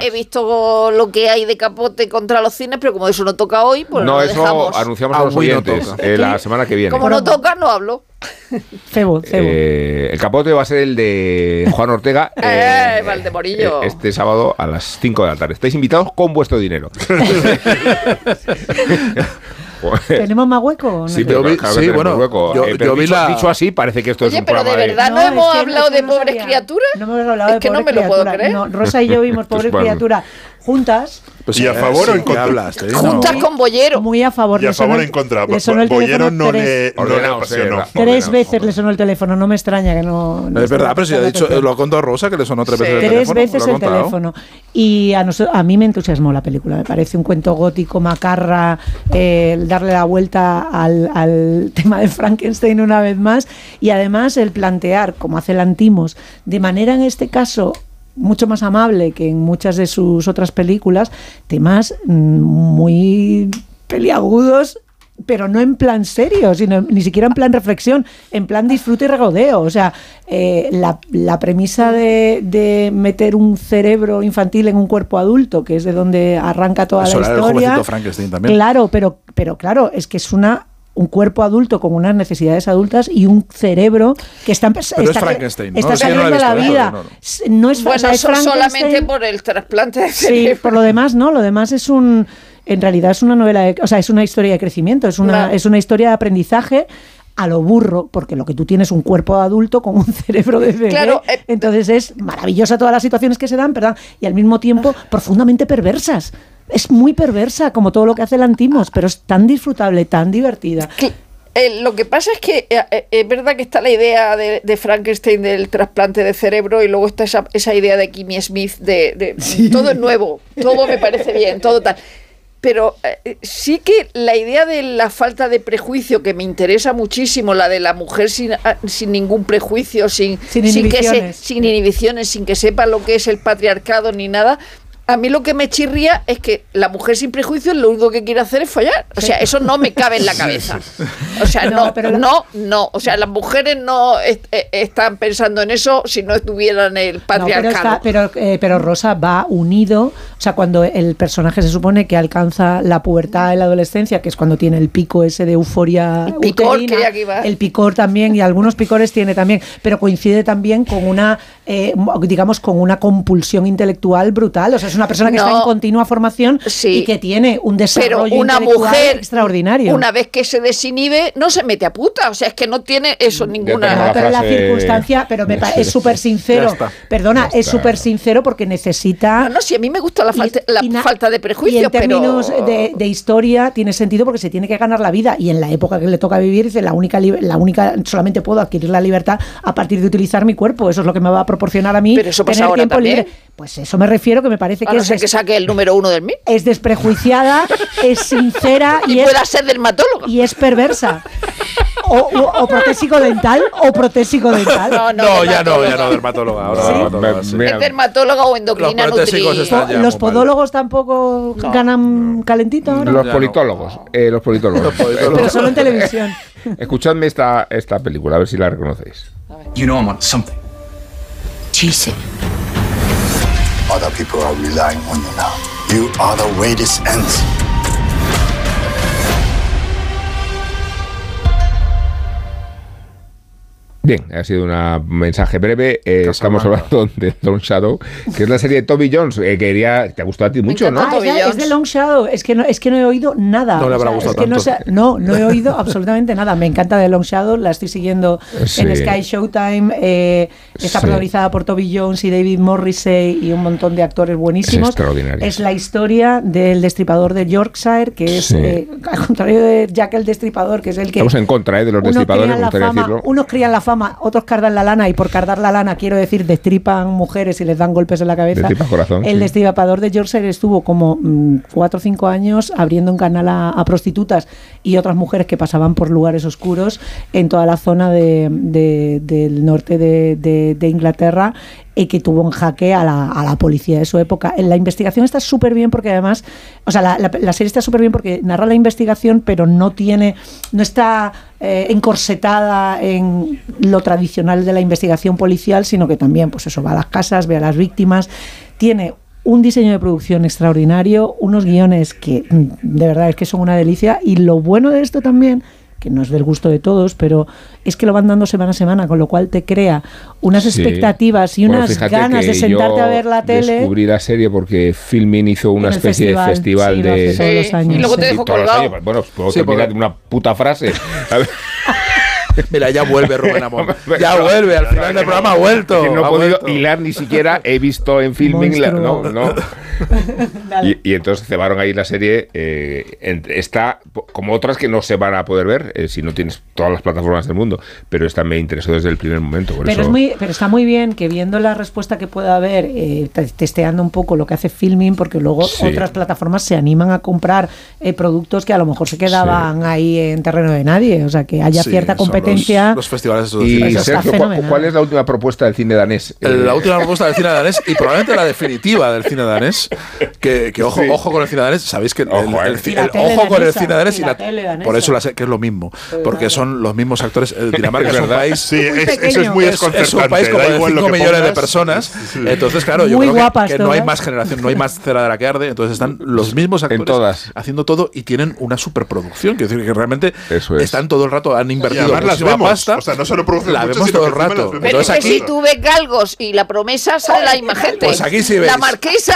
he, visto, lo que hay de capote contra los cines, pero como eso no toca hoy, pues no, lo eso dejamos. anunciamos Ah, a los no oyentes toca. eh, la semana que viene. Como no toca, no hablo. Cebo, *laughs* cebo. Eh, el capote va a ser el de Juan Ortega *laughs* Eh, Valdemorillo. eh, este sábado a las 5 de la tarde. Estáis invitados con vuestro dinero. *laughs* ¿Tenemos más hueco? no? Sí, pero Yo vi- claro sí, bueno, hueco. yo- Eh, pero yo vi dicho, la- dicho así, parece que esto es Oye, un pero de programa verdad no, No, es hemos hablado de pobres criaturas. No hemos hablado Es de que no pobres me lo puedo criaturas. creer. Rosa y yo vimos *laughs* pobres bueno. criaturas juntas. Pues, ¿Y a eh, favor o en ¿qué contra? hablaste? No. Juntas con Bollero. Muy a favor. Y a favor o en contra. le sonó el Bollero no tres- le, no le Ordenado, apasionó. sí, Tres Ordenado, veces le sonó el teléfono, no me extraña que no. no Es verdad, pero si ha dicho, lo ha contado Rosa, que le sonó tres Sí. veces el Tres teléfono. veces lo ha el teléfono. Y a, noso- a mí me entusiasmó la película. Me parece un cuento gótico, macarra, eh, el darle la vuelta al, al tema de Frankenstein una vez más. Y además el plantear, como hace Lantimos, de manera en este caso mucho más amable que en muchas de sus otras películas, temas mm, muy peliagudos pero no en plan serio, sino ni siquiera en plan reflexión, en plan disfrute y regodeo. O sea, eh, la, la premisa de, de meter un cerebro infantil en un cuerpo adulto, que es de donde arranca toda Eso la el historia. jovencito Frankenstein también. Claro, pero, pero claro, es que es una un cuerpo adulto con unas necesidades adultas y un cerebro que está, Pero es está, Frankenstein, ¿no? está Es no la he saliendo la vida. No, no. S- No es, Bueno, es solamente Frankenstein. por el trasplante de Sí, por lo demás, no. Lo demás es un. En realidad es una novela, de- o sea, es una historia de crecimiento, es una, Claro. es una historia de aprendizaje a lo burro, porque lo que tú tienes es un cuerpo adulto con un *laughs* cerebro de bebé. Claro, eh, Entonces es maravillosa todas las situaciones que se dan, ¿verdad? Y al mismo tiempo profundamente perversas. Es muy perversa, como todo lo que hace el Antimos, pero es tan disfrutable, tan divertida. Eh, lo que pasa es que eh, eh, es verdad que está la idea de, de Frankenstein del trasplante de cerebro y luego está esa, esa idea de Kimmy Smith de, de- *laughs* todo es nuevo, todo me parece bien, todo tal. Pero eh, sí que la idea de la falta de prejuicio que me interesa muchísimo, la de la mujer sin, ah, sin ningún prejuicio, sin, Sin que se- sin inhibiciones, sin que sepa lo que es el patriarcado ni nada. A mí lo que me chirría es que la mujer sin prejuicios lo único que quiere hacer es follar. O sea, eso no me cabe en la cabeza. O sea, No, no, pero la- no, no. O sea, las mujeres no est- eh, están pensando en eso si no estuvieran en el No, pero, patriarcado. está- pero, eh, pero Rosa va unido, o sea, cuando el personaje se supone que alcanza la pubertad en la adolescencia, que es cuando tiene el pico ese de euforia El picor, uterina, que iba. el picor también, y algunos picores tiene también, pero coincide también con una, eh, digamos, con una compulsión intelectual brutal, o sea, es una persona que está en continua formación y que tiene un Pero desarrollo una intelectual mujer extraordinario. Una vez que se desinhibe, no se mete a puta. O sea, es que no tiene eso ninguna. No, pero la circunstancia, pero me es *laughs* súper sincero. Está. Perdona, es súper sincero porque necesita. No, no, si a mí me gusta la falta, la na- falta de Y prejuicios, en términos pero. de, de historia tiene sentido porque se tiene que ganar la vida y en la época que le toca vivir dice la única la única solamente puedo adquirir la libertad a partir de utilizar mi cuerpo eso es lo que me va a proporcionar a mí Pero eso pasa tener ahora tiempo también. libre pues eso me refiero que me parece A que no es, ser que saque el número uno del mil. es desprejuiciada es sincera *laughs* y, Y es, pueda ser dermatóloga. y es perversa o, o- o protésico dental o protésico dental No, no, No, ya no, ya no, dermatóloga. Ahora dermatóloga, sí. Es dermatóloga o endocrina Los los muy mal. podólogos tampoco ganan calentito ahora Los politólogos. eh, los politólogos. pero solo en televisión *laughs* Escuchadme esta, esta película, a ver si la reconocéis. You know I'm on something. It. Other people are relying on you now. You are the way this ends. Bien, ha sido un mensaje breve. Eh, estamos hablando de Long Shadow, que es la serie de Toby Jones. Eh, que te ha gustado a ti mucho, ¿no? Ah, es, de- es de Long Shadow. Es que no, es que no he oído nada. No le habrá O sea, gustado es que no, tanto. sé- no, no he oído *laughs* absolutamente nada. Me encanta de Long Shadow. La estoy siguiendo Sí. en Sky Showtime. eh, está Sí. protagonizada por Toby Jones y David Morrissey y un montón de actores buenísimos. Es extraordinaria. Es la historia del destripador de Yorkshire, que es, Sí. eh, al contrario de Jack el Destripador, que es el que. Estamos en contra eh, de los destripadores, me gustaría fama, decirlo. Unos crían la fama, otros cardan la lana, y por cardar la lana quiero decir destripan mujeres y les dan golpes en la cabeza. Corazón, El sí. destripador de Yorkshire estuvo como mm, cuatro o cinco años abriendo un canal a, a prostitutas y otras mujeres que pasaban por lugares oscuros en toda la zona de- de- del norte de Inglaterra y que tuvo en jaque a la, a la policía de su época. En La investigación está súper bien porque además, o sea, la, la- la serie está súper bien porque narra la investigación, pero no tiene, no está eh, encorsetada en lo tradicional de la investigación policial, sino que también, pues eso, va a las casas, ve a las víctimas, tiene un diseño de producción extraordinario, unos guiones que mm, de verdad es que son una delicia y lo bueno de esto también que no es del gusto de todos, pero es que lo van dando semana a semana, con lo cual te crea unas Sí. expectativas y Bueno, unas ganas de sentarte yo a ver la tele. Descubrí la serie porque Filmin hizo una especie festival, de festival sí, de. todos los Sí, años, y luego te sí. dejó todos los colgado. años. Bueno, puedo Sí, terminar porque- una puta frase. *laughs* *laughs* Mira, ya vuelve Rubén Amón. *laughs* Ya vuelve, al final del programa ha vuelto. Que no he ha podido vuelto. hilar ni siquiera, he visto en filming. la- no, Monstruo. no. *laughs* Y, y entonces cebaron ahí la serie. eh, en- está como otras que no se van a poder ver eh, si no tienes todas las plataformas del mundo. Pero esta me interesó desde el primer momento. Por Pero, eso, es muy, pero está muy bien que viendo la respuesta que pueda haber, eh, te- testeando un poco lo que hace Filming, porque luego Sí. otras plataformas se animan a comprar eh, productos que a lo mejor se quedaban ahí en terreno de nadie. O sea, que haya Sí, cierta son- competencia. Los, festivales Y Eso Sergio, ¿cu- fenomenal. ¿cuál es la última propuesta del cine danés? Eh, La última propuesta del cine danés y probablemente la definitiva del cine danés. Que, que ojo, Sí. ojo con el cine danés. Sabéis que Ojo, el, eh. el- ojo con el cine danés y y la la- tele danesa. por eso la sé que es lo mismo, porque son los mismos actores. Eh, Dinamarca Es es, un país. Sí, es- eso es pequeño. muy es, es un país como de igual lo 5 que millones de personas. Sí. Entonces, claro, yo Muy creo que- no hay más generación, no hay más cera de la que arde. Entonces están los mismos actores todas. haciendo todo y tienen una superproducción. Quiero decir que realmente Eso es. están todo el rato, han invertido las vemos. pasta. O sea, no solo producen la mucho, vemos todo el rato. Pero Entonces es que aquí, si tú ves Galgos y la promesa sale la misma gente. Pues aquí sí La veis. marquesa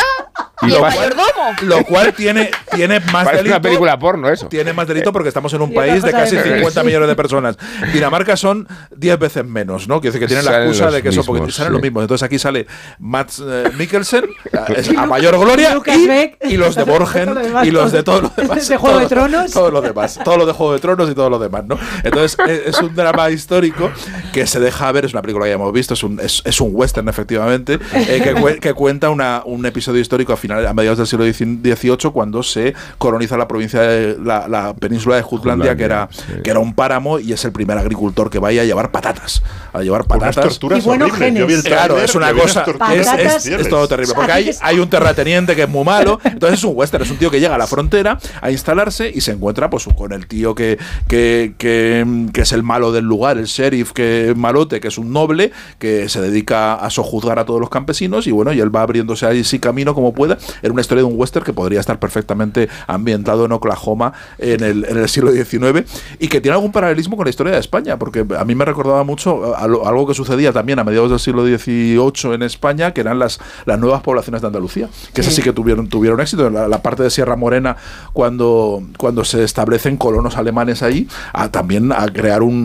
y, Y el lo- mayordomo. lo cual tiene, tiene más Parece delito. una película porno eso. Tiene más delito porque estamos en un Y país de casi de- 50 Sí. millones de personas. Dinamarca son 10 veces menos, ¿no? Quiere decir que tienen la excusa de que son mismos, porque salen sí. los mismos. Entonces aquí sale Mats eh, Mikkelsen *laughs* es a mayor gloria y, Beck. y los de Borgen lo y los de todo- todos *laughs* los demás. de Juego de Tronos. Todo lo demás. Todo lo de Juego de Tronos y todo lo demás, ¿no? Entonces es, es un drama histórico que se deja ver, es una película que ya hemos visto, es un, es, es un western efectivamente, eh, que, que cuenta una, un episodio histórico a, finales, a mediados del siglo XVIII cuando se coloniza la provincia de la, la península de Jutlandia, que era, Jutlandia, sí. que era un páramo y es el primer agricultor que vaya a llevar patatas. A llevar Unas patatas. torturas Y horribles. Yo vi el. Claro, es una cosa. Es, es- es todo terrible. Porque hay, hay un terrateniente que es muy malo. Entonces es un western. Es un tío que llega a la frontera a instalarse y se encuentra pues con el tío que, que, que, que es el malo del lugar, el sheriff que malote, que es un noble, que se dedica a sojuzgar a todos los campesinos. Y bueno, y él va abriéndose ahí sí camino como pueda. En una historia de un western que podría estar perfectamente ambientado en Oklahoma en el, en el siglo XIX y que tiene algún paralelismo con la historia de España, porque a mí me recordaba mucho a lo- algo que sucedía también a mediados del siglo XVIII en España, que eran las, las nuevas poblaciones de Andalucía, que sí que tuvieron, tuvieron éxito. La, la parte de Sierra Morena, cuando, cuando se establecen colonos alemanes ahí, a, también a crear un-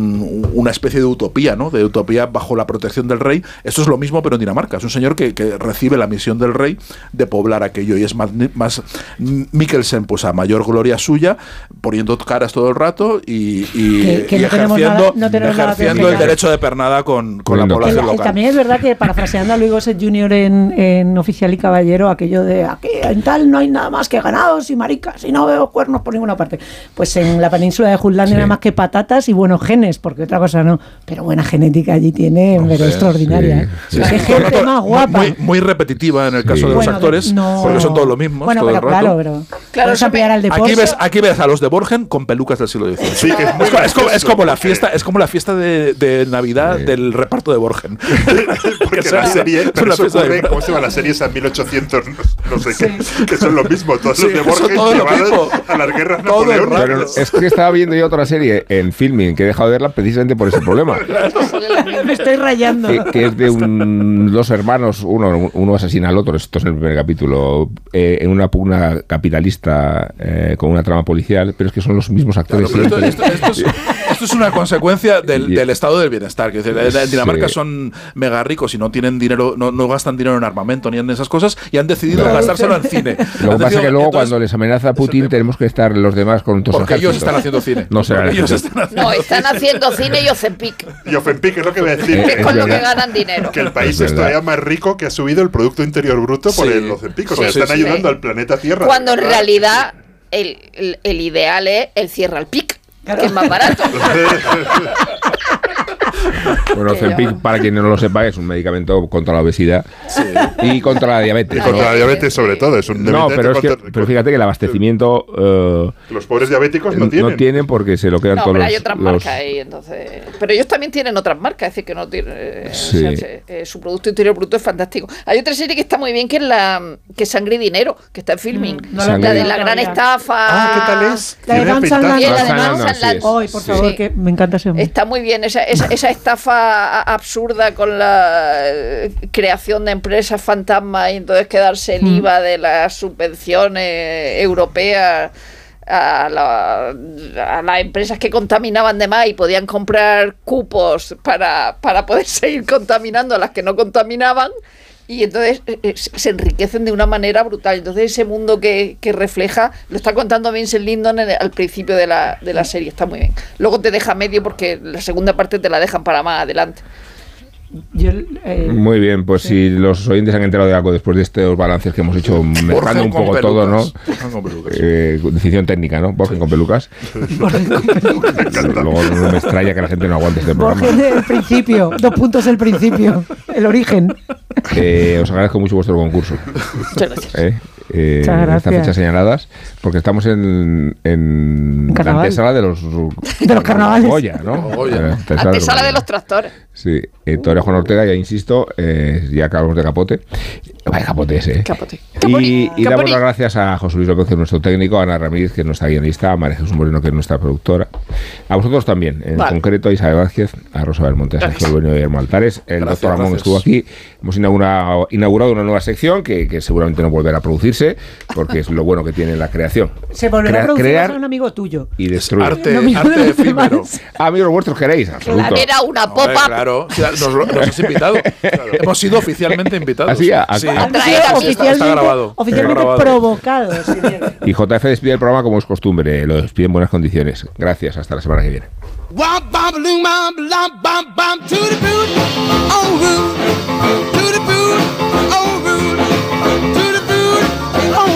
una especie de utopía, ¿no? De utopía bajo la protección del rey. Eso es lo mismo, pero en Dinamarca. Es un señor que, que recibe la misión del rey de poblar aquello y es más, más Mikkelsen, pues a mayor gloria suya, poniendo caras todo el rato y, y- Que- que y no tenemos ejerciendo, nada- no el derecho de pernada con, con la población local. también es verdad que parafraseando a Luis Gosset Jr. En, en Oficial y Caballero, aquello de aquí en tal no hay nada más que ganados y maricas y no veo cuernos por ninguna parte. Pues en la península de Jutlandia Sí. nada más que patatas y buenos genes, porque otra cosa no. Pero buena genética allí tiene, pero extraordinaria. ¿eh? sí, Qué sí. gente más muy- guapa. Muy, muy repetitiva en el caso Sí. de los Bueno, actores, no. porque son todos los mismos. Bueno, todo el pero rato. claro, pero Claro, eso me- al deporte. Aquí ves, aquí ves a los de Borgen con pelucas del siglo XIX. Sí, que es como, es como la fiesta, es como la fiesta de, de Navidad Sí. del reparto de Borgen. *laughs* Porque Que la serie, pero eso ocurre, ¿cómo se llama la serie? Esa 1800, no, no sé qué, que son lo mismo, todos Sí, los de que lo llevados mismo. a las guerras napoleónicas. es que estaba viendo yo otra serie en filming que he dejado de verla precisamente por ese problema. *laughs* Me estoy rayando. que, que es de un- dos hermanos, uno, uno asesina al otro, esto es en el primer capítulo, eh, en una pugna capitalista eh, con una trama policial, pero es que son los mismos actores. Pero esto, esto- esto es, esto es una consecuencia del, del estado del bienestar. Que en Dinamarca Sí. son mega ricos y no tienen dinero, no, no gastan dinero en armamento ni en esas cosas y han decidido Claro. gastárselo en cine. Lo que pasa es que luego entonces, cuando les amenaza Putin tenemos que estar los demás con nuestros porque ellos ejércitos. están haciendo cine. No será ellos están haciendo No, están haciendo cine y Ozempic, Y Ofenpic es lo que voy a decir. Eh, que es es con lo que ganan dinero. que el país Es todavía más rico que ha subido el Producto Interior Bruto por el Ozempic. O sea, están sí. ayudando al planeta Tierra. Cuando en realidad el, el- el ideal es el cierra al pic, que es más barato. *laughs* Bueno, Ozempic, para quien no lo sepa, es un medicamento contra la obesidad y contra la diabetes. Y contra la diabetes, sobre todo. Es un No, pero, es que, contra- pero fíjate que el abastecimiento eh, Los pobres diabéticos no tienen. porque se lo quedan No, todos pero los, hay otras los- marcas ahí, entonces. Pero ellos también tienen otras marcas, es decir, que no tienen. Sí. o sea, se- eh, su Producto Interior Bruto es fantástico. Hay otra serie que está muy bien, que es la que es Sangre y Dinero, que está en filming. Mm, no la de la gran estafa. Ah, ¿qué tal es? La de Tiene Van pintaza. Sandland. Y la de Van Van Sandland, Sandland. sí, Ay, por Sí. favor, que me encanta ese hombre. Está muy bien esa, esa, esa estafa absurda con la eh, creación de empresas fantasma y entonces quedarse el Mm. IVA de las subvenciones europeas a, la- a las empresas que contaminaban de más y podían comprar cupos para, para poder *laughs* seguir contaminando a las que no contaminaban. Y entonces eh, eh, se enriquecen de una manera brutal. Entonces ese mundo que, que refleja, lo está contando Vincent Lindon al principio de la, de la serie, está muy bien. Luego te deja medio porque la segunda parte te la dejan para más adelante. Yo, eh, Muy bien, pues si los oyentes han enterado de algo después de estos balances que hemos hecho, mezclando un poco todo, ¿no? Eh, decisión técnica, ¿no? Borgen con pelucas. *laughs* Luego no me extraña que la gente no aguante este programa. Borges el principio, dos puntos el principio, el origen. Eh, os agradezco mucho vuestro concurso. Muchas gracias. Eh, Muchas en estas gracias. fechas señaladas, porque estamos en, en la antesala de los, *laughs* De los carnavales. Goya, ¿no? *laughs* Goya. La antesala de los Antesala de Goya. los tractores. Sí, eh, todavía Juan Ortega, ya insisto, eh, ya que hablamos de capote. Vaya capote ese, ¿eh? Capote. Y, y damos las gracias a José Luis López, que es nuestro técnico, a Ana Ramírez, que es nuestra guionista, a María Jesús Moreno, que es nuestra productora. A vosotros también, en Vale. concreto a Isabel Vázquez, a Rosa Belmonte, a Sergio Bueno y a Guillermo Altares. El Gracias, doctor Ramón gracias. estuvo aquí. Hemos inaugurado, inaugurado una nueva sección que, que seguramente no volverá a producirse, porque es lo bueno que tiene la creación. Se volverá Crea- a producir crear a un amigo tuyo. y destruir. Arte, de efímero. Amigos vuestros queréis, absoluto. Era una popa. claro, nos, has invitado. Hemos sido oficialmente invitados. Así, a- a- Sí. a- A traer Está a oficialmente, grabado. oficialmente Está grabado. provocados. *laughs* Y JF despide el programa como es costumbre, lo despide en buenas condiciones. Gracias, hasta la semana que viene. To the boot, oh rude, to the boot, oh rude, oh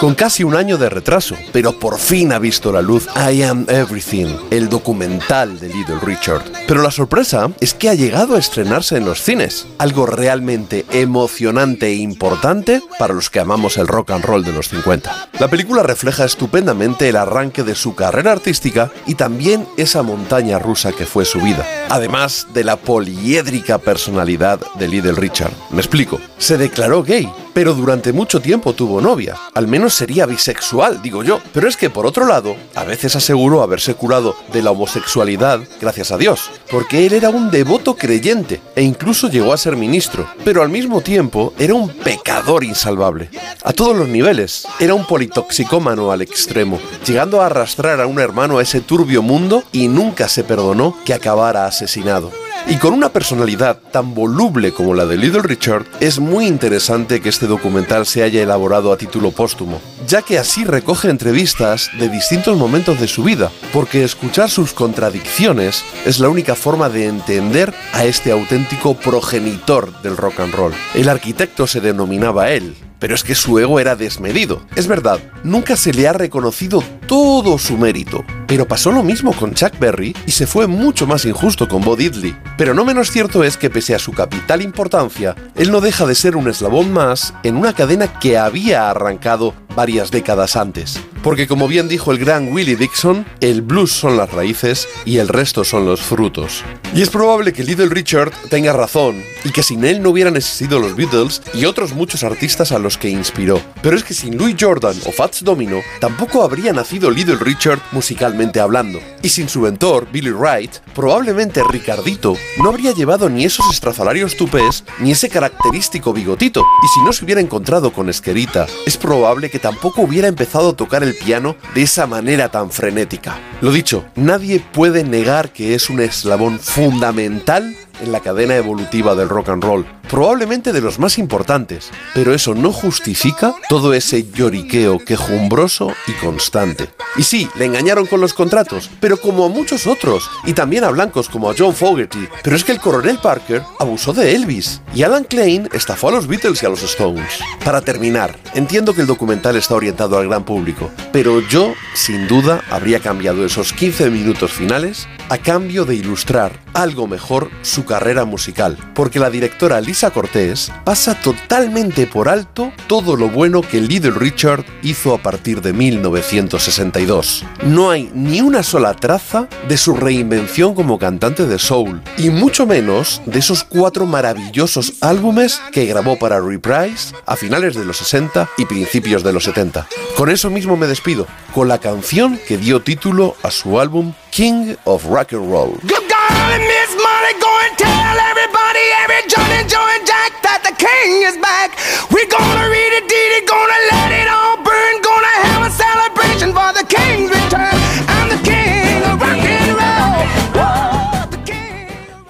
Con casi un año de retraso, pero por fin ha visto la luz I Am Everything, el documental de Little Richard. Pero la sorpresa es que ha llegado a estrenarse en los cines, algo realmente emocionante e importante para los que amamos el rock and roll de los 50. La película refleja estupendamente el arranque de su carrera artística y también esa montaña rusa que fue su vida, además de la poliédrica personalidad de Little Richard. Me explico, se declaró gay, pero durante mucho tiempo tuvo novia. Al menos sería bisexual, digo yo. Pero es que por otro lado, a veces aseguró haberse curado de la homosexualidad gracias a Dios, porque él era un devoto creyente e incluso llegó a ser ministro. Pero al mismo tiempo era un pecador insalvable. A todos los niveles, era un politoxicómano al extremo, llegando a arrastrar a un hermano a ese turbio mundo y nunca se perdonó que acabara asesinado. Y con una personalidad tan voluble como la de Little Richard, es muy interesante que este documental se haya elaborado a título póstumo, ya que así recoge entrevistas de distintos momentos de su vida, porque escuchar sus contradicciones es la única forma de entender a este auténtico progenitor del rock and roll. El arquitecto se denominaba él, pero es que su ego era desmedido. Es verdad, nunca se le ha reconocido todo su mérito. Pero pasó lo mismo con Chuck Berry y se fue mucho más injusto con Bo Diddley. Pero no menos cierto es que pese a su capital importancia, él no deja de ser un eslabón más en una cadena que había arrancado varias décadas antes. Porque como bien dijo el gran Willie Dixon, el blues son las raíces y el resto son los frutos. Y es probable que Little Richard tenga razón y que sin él no hubieran existido los Beatles y otros muchos artistas a los que inspiró. Pero es que sin Louis Jordan o Fats Domino tampoco habría nacido Little Richard musicalmente hablando. Y sin su mentor, Billy Wright, probablemente Ricardito no habría llevado ni esos estrafalarios tupés ni ese característico bigotito. Y si no se hubiera encontrado con Esquerita, es probable que tampoco hubiera empezado a tocar el piano de esa manera tan frenética. Lo dicho, nadie puede negar que es un eslabón fundamental en la cadena evolutiva del rock and roll, probablemente de los más importantes, pero eso no justifica todo ese lloriqueo quejumbroso y constante. Y sí, le engañaron con los contratos, pero como a muchos otros, y también a blancos como a John Fogerty, pero es que el coronel Parker abusó de Elvis, y Alan Klein estafó a los Beatles y a los Stones. Para terminar, entiendo que el documental está orientado al gran público, pero yo, sin duda, habría cambiado esos 15 minutos finales a cambio de ilustrar algo mejor su carrera musical, porque la directora Lisa Cortés pasa totalmente por alto todo lo bueno que Little Richard hizo a partir de 1962. No hay ni una sola traza de su reinvención como cantante de soul, y mucho menos de esos cuatro maravillosos álbumes que grabó para Reprise a finales de los 60 y principios de los 70. Con eso mismo me despido, con la canción que dio título a su álbum king of rock and roll. Good girl and Miss Molly, go and tell everybody, every John and Joe and Jack that the king is back. We're gonna read it, deed it, gonna let it all burn, gonna have a celebration.